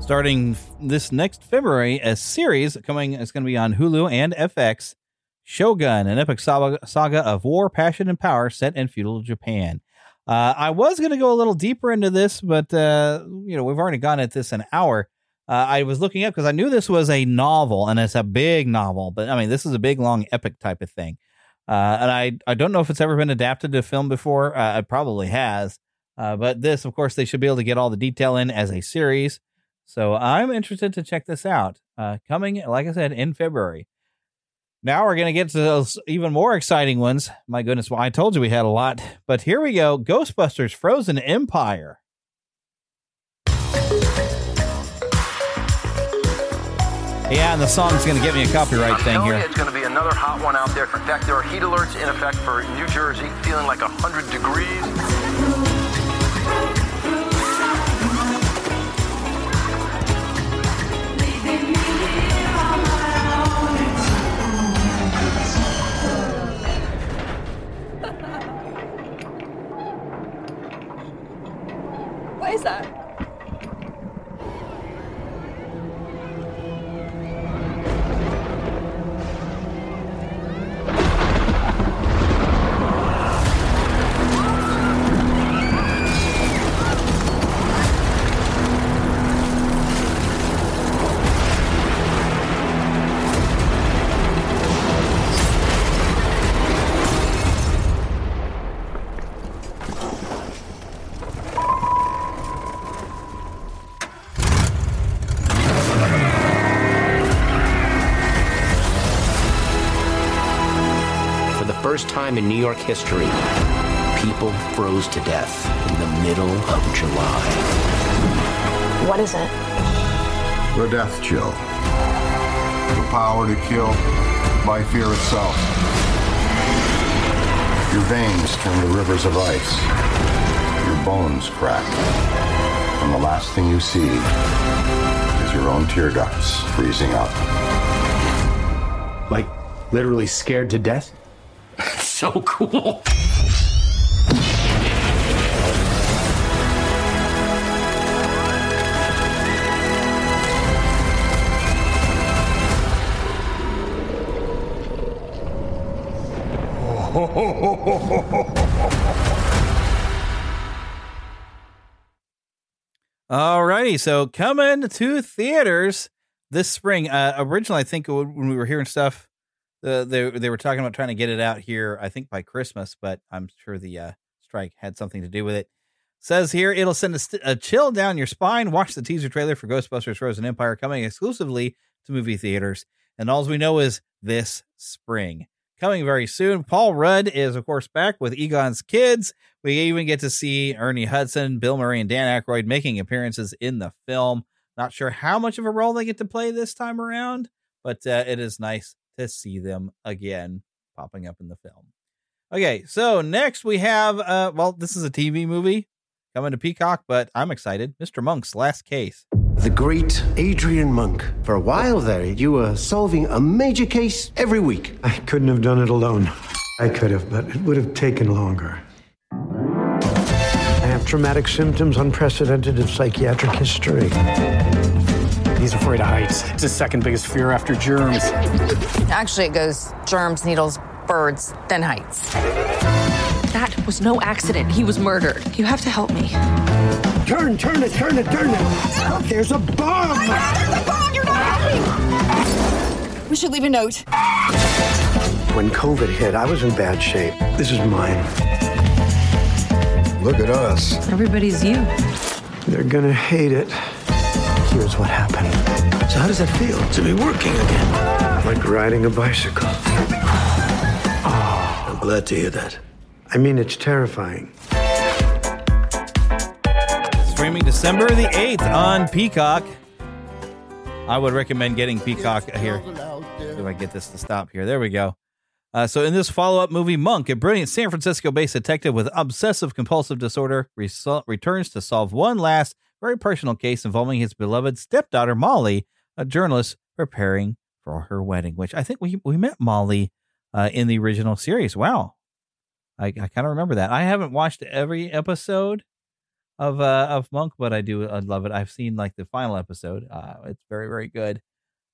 Starting this next February, a series coming is going to be on Hulu and FX. Shogun, an epic saga, of war, passion, and power set in feudal Japan. Uh, I was going to go a little deeper into this, but uh, you know we've already gone at this an hour. Uh, I was looking up because I knew this was a novel, and it's a big novel. But I mean, this is a big, long, epic type of thing. Uh, and I I don't know if it's ever been adapted to film before. Uh, it probably has. Uh, but this, of course, they should be able to get all the detail in as a series. So I'm interested to check this out. Uh, coming, like I said, in February. Now we're going to get to those even more exciting ones. My goodness, well, I told you we had a lot, but here we go Ghostbusters Frozen Empire. Yeah, and the song's going to get me a copyright thing here. it's going to be another hot one out there. In fact, there are heat alerts in effect for New Jersey, feeling like 100 degrees. Why is that? Time in New York history, people froze to death in the middle of July. What is it? The death chill. The power to kill by fear itself. Your veins turn to rivers of ice. Your bones crack. And the last thing you see is your own tear ducts freezing up. Like, literally scared to death? So cool. Alrighty, so coming to theaters this spring. Uh, originally, I think when we were hearing stuff, uh, they they were talking about trying to get it out here. I think by Christmas, but I'm sure the uh, strike had something to do with it. Says here it'll send a, st- a chill down your spine. Watch the teaser trailer for Ghostbusters: Frozen Empire coming exclusively to movie theaters, and all we know is this spring coming very soon. Paul Rudd is, of course, back with Egon's kids. We even get to see Ernie Hudson, Bill Murray, and Dan Aykroyd making appearances in the film. Not sure how much of a role they get to play this time around, but uh, it is nice to see them again popping up in the film. Okay, so next we have, uh, well, this is a TV movie coming to Peacock, but I'm excited. Mr. Monk's Last Case. The great Adrian Monk. For a while there, you were solving a major case every week. I couldn't have done it alone. I could have, but it would have taken longer. I have traumatic symptoms unprecedented in psychiatric history. He's afraid of heights. It's his second biggest fear after germs. Actually, it goes germs, needles, birds, then heights. That was no accident. He was murdered. You have to help me. Turn, turn it, turn it, turn it. There's a bomb. There's a bomb. You're not helping. We should leave a note. When COVID hit, I was in bad shape. This is mine. Look at us. Everybody's you. They're gonna hate it. Here's what happened. So, how does that feel to be working again? Like riding a bicycle. Oh, I'm glad to hear that. I mean, it's terrifying. Streaming December the 8th on Peacock. I would recommend getting Peacock here. If I get this to stop here. There we go. Uh, so, in this follow up movie, Monk, a brilliant San Francisco based detective with obsessive compulsive disorder, resol- returns to solve one last, very personal case involving his beloved stepdaughter, Molly, a journalist preparing for her wedding, which I think we, we met Molly uh, in the original series. Wow. I, I kind of remember that. I haven't watched every episode of uh, of Monk, but I do I love it. I've seen like the final episode. Uh, it's very very good.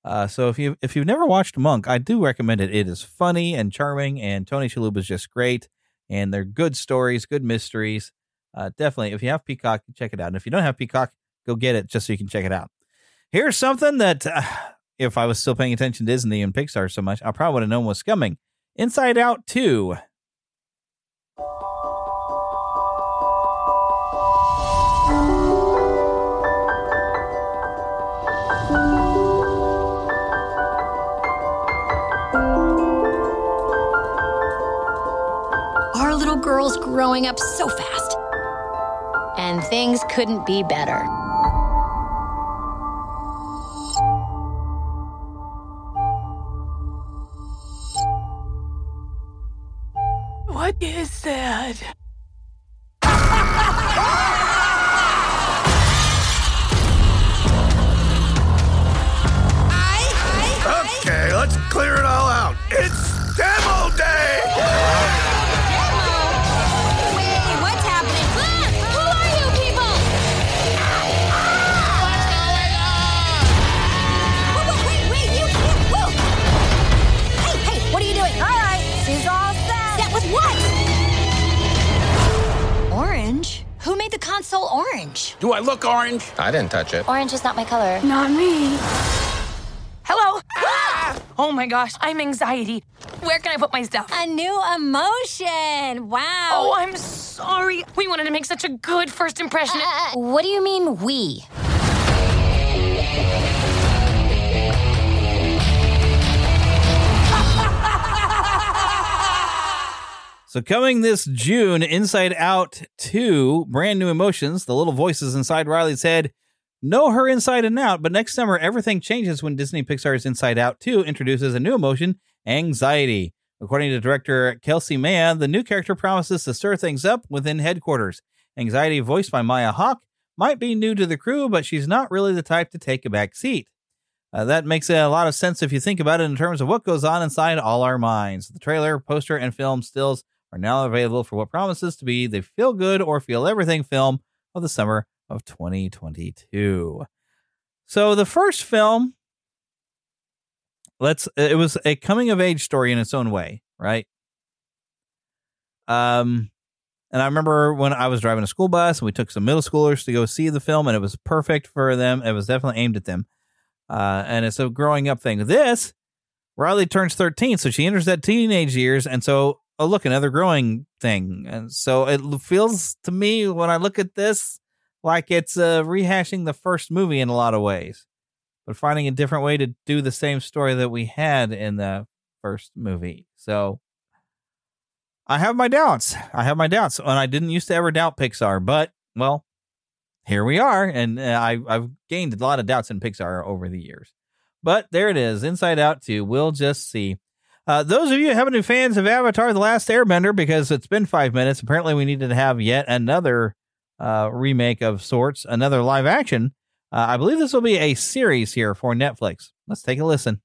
Uh, so if you if you've never watched Monk, I do recommend it. It is funny and charming, and Tony Shalhoub is just great. And they're good stories, good mysteries. Uh, definitely, if you have Peacock, check it out. And if you don't have Peacock, go get it just so you can check it out. Here's something that, uh, if I was still paying attention to Disney and Pixar so much, I probably would have known was coming. Inside Out 2. Our little girl's growing up so fast. And things couldn't be better. What is that? Okay, let's clear it made the console orange? Do I look orange? I didn't touch it. Orange is not my color. Not me. Hello. Oh my gosh, I'm anxiety. Where can I put my stuff? A new emotion. Wow. Oh, I'm sorry. We wanted to make such a good first impression. Uh, what do you mean we? So coming this June, Inside Out 2, brand new emotions, the little voices inside Riley's head know her inside and out, but next summer everything changes when Disney Pixar's Inside Out 2 introduces a new emotion, anxiety. According to director Kelsey Mann, the new character promises to stir things up within headquarters. Anxiety, voiced by Maya Hawke, might be new to the crew, but she's not really the type to take a back seat. Uh, that makes a lot of sense if you think about it in terms of what goes on inside all our minds. The trailer, poster, and film stills are now available for what promises to be the feel good or feel everything film of the summer of 2022. So the first film, let's it was a coming of age story in its own way, right? Um and I remember when I was driving a school bus and we took some middle schoolers to go see the film and it was perfect for them. It was definitely aimed at them. Uh, and it's a growing up thing. This, Riley turns 13, so she enters that teenage years. And so, oh, look, another growing thing. And so it feels to me when I look at this like it's uh, rehashing the first movie in a lot of ways, but finding a different way to do the same story that we had in the first movie. So I have my doubts. I have my doubts, and I didn't used to ever doubt Pixar, but well, here we are, and uh, I, I've gained a lot of doubts in Pixar over the years. But there it is, Inside Out 2. We'll just see. Uh, those of you who haven't been fans of Avatar: The Last Airbender, because it's been five minutes, apparently we needed to have yet another uh, remake of sorts, another live action. Uh, I believe this will be a series here for Netflix. Let's take a listen.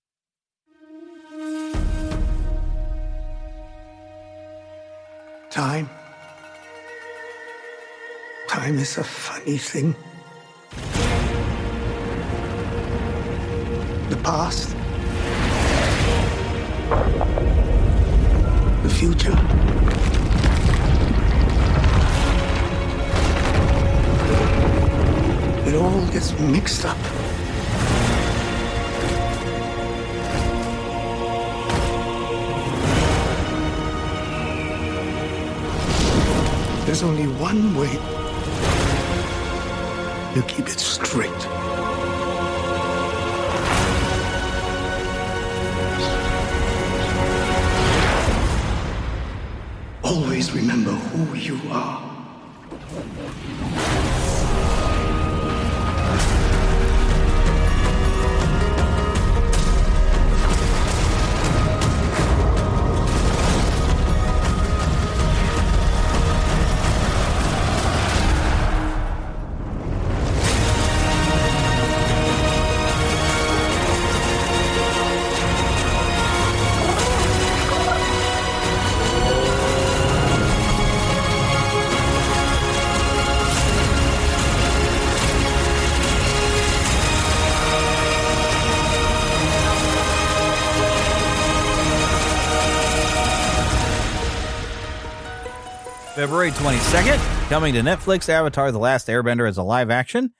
Time. Time is a funny thing. The past. The future. It all gets mixed up. There's only one way to keep it straight. Always remember who you are. February 22nd, coming to Netflix, Avatar The Last Airbender as a live action.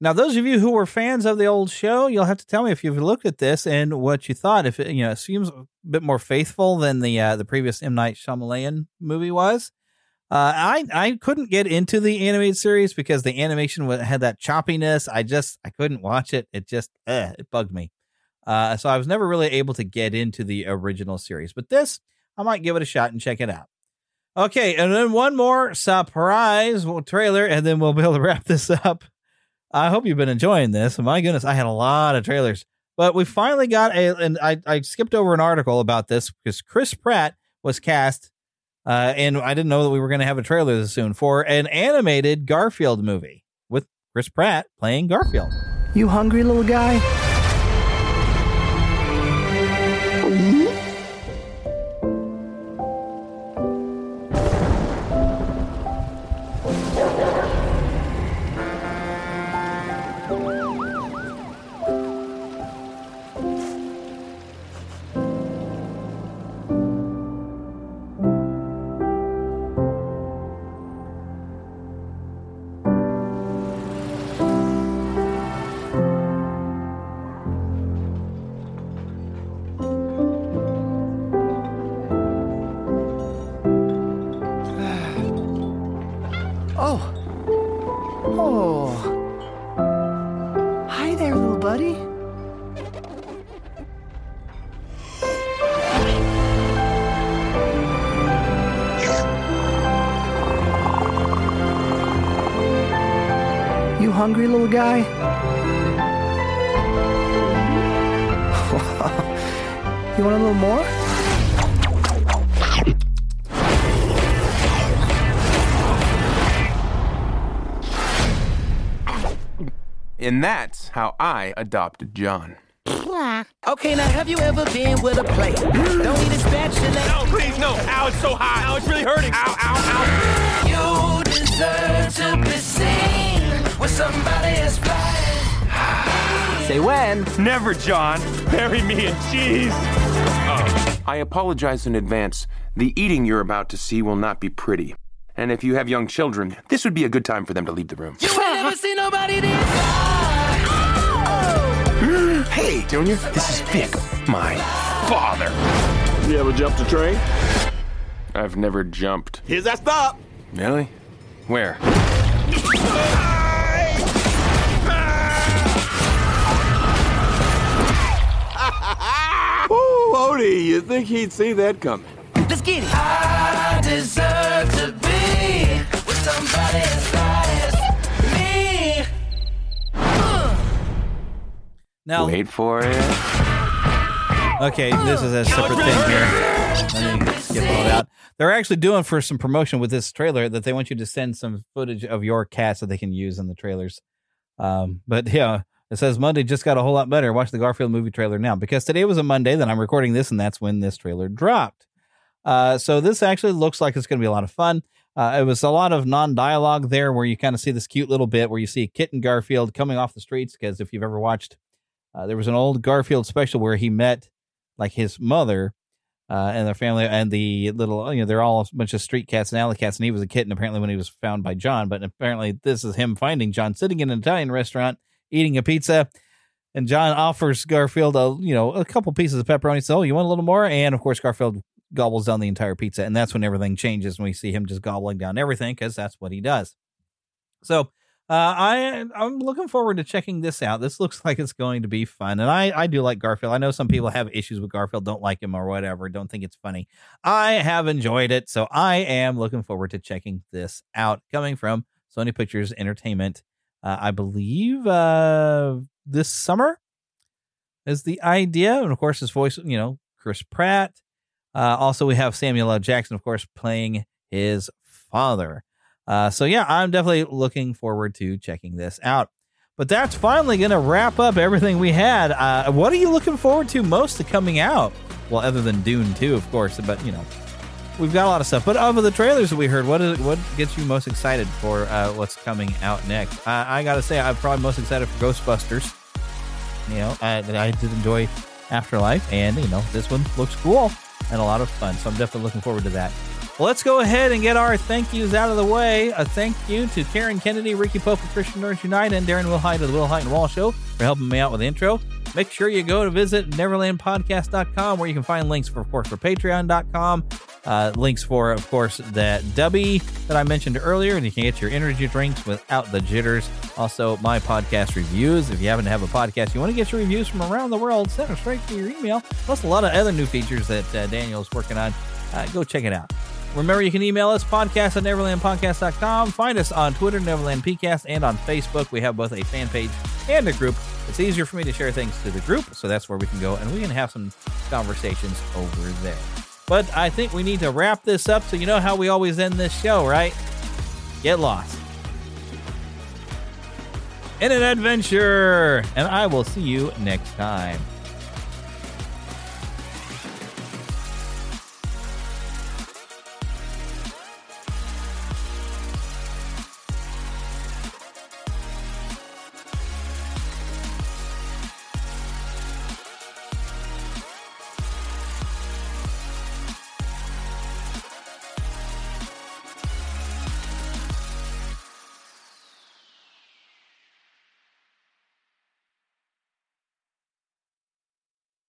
Now, those of you who were fans of the old show, you'll have to tell me if you've looked at this and what you thought. If it, you know, it seems a bit more faithful than the uh, the previous M Night Shyamalan movie was. Uh, I I couldn't get into the animated series because the animation had that choppiness. I just I couldn't watch it. It just uh, it bugged me. Uh, so I was never really able to get into the original series. But this, I might give it a shot and check it out. Okay, and then one more surprise trailer, and then we'll be able to wrap this up. I hope you've been enjoying this. My goodness, I had a lot of trailers, but we finally got a. And I, I skipped over an article about this because Chris Pratt was cast, uh, and I didn't know that we were going to have a trailer this soon for an animated Garfield movie with Chris Pratt playing Garfield. You hungry little guy? Hungry, little guy? you want a little more? And that's how I adopted Jon. Okay, now have you ever been with a plate? Don't need a spatula. No, please, no. Ow, it's so hot. Ow, it's really hurting. Ow, ow, ow. You deserve to be seen with somebody as fine. Say when? Never, John. Bury me in cheese. Oh. I apologize in advance. The eating you're about to see will not be pretty. And if you have young children, this would be a good time for them to leave the room. You ain't never seen nobody this Hey, Junior, this is Vic, my father. You ever jumped a train? I've never jumped. Here's that stop. Really? Where? Ooh, Odie, you think he'd see that coming? Let's get it. I deserve to be with somebody as fine as me. Now, Wait for it. Okay, this is a separate thing here. Let me skip all that. They're actually doing for some promotion with this trailer that they want you to send some footage of your cats that they can use in the trailers. Um, but yeah, it says Monday just got a whole lot better. Watch the Garfield movie trailer now because today was a Monday. Then I'm recording this, and that's when this trailer dropped. Uh, so this actually looks like it's going to be a lot of fun. Uh, it was a lot of non-dialogue there, where you kind of see this cute little bit where you see a Kitten Garfield coming off the streets. Because if you've ever watched, uh, there was an old Garfield special where he met like his mother uh, and their family and the little you know they're all a bunch of street cats and alley cats and he was a kitten apparently when he was found by Jon but apparently this is him finding Jon sitting in an Italian restaurant eating a pizza and Jon offers Garfield a you know a couple pieces of pepperoni so oh you want a little more and of course Garfield gobbles down the entire pizza and that's when everything changes and we see him just gobbling down everything because that's what he does so uh, I I'm looking forward to checking this out. This looks like it's going to be fun, and I I do like Garfield. I know some people have issues with Garfield, don't like him or whatever, don't think it's funny. I have enjoyed it, so I am looking forward to checking this out. Coming from Sony Pictures Entertainment, uh, I believe uh, this summer is the idea, and of course, his voice, you know, Chris Pratt. Uh, also, we have Samuel L. Jackson, of course, playing his father. Uh, so yeah, I'm definitely looking forward to checking this out. But that's finally going to wrap up everything we had. Uh, what are you looking forward to most to coming out? Well, other than Dune 2, of course, but you know, we've got a lot of stuff. But of the trailers that we heard, what is what gets you most excited for uh, what's coming out next? I got to say, I'm probably most excited for Ghostbusters. You know, I, I did enjoy Afterlife, and you know, this one looks cool and a lot of fun. So I'm definitely looking forward to that. Let's go ahead and get our thank yous out of the way. A thank you to Karen Kennedy, Ricky Pope Christian Nerds Unite, and Darren Wilhite of the Wilhite and Wall Show for helping me out with the intro. Make sure you go to visit neverlandpodcast.com where you can find links for, of course, for patreon.com, uh, links for, of course, that Dubby that I mentioned earlier, and you can get your energy drinks without the jitters. Also, my podcast reviews. If you happen to have a podcast, you want to get your reviews from around the world, send them straight to your email. Plus, a lot of other new features that uh, Daniel's working on. Uh, go check it out. Remember, you can email us, podcast at neverlandpodcast.com. Find us on Twitter, NeverlandPcast, and on Facebook. We have both a fan page and a group. It's easier for me to share things to the group, so that's where we can go and we can have some conversations over there. But I think we need to wrap this up so you know how we always end this show, right? Get lost in an adventure. And I will see you next time.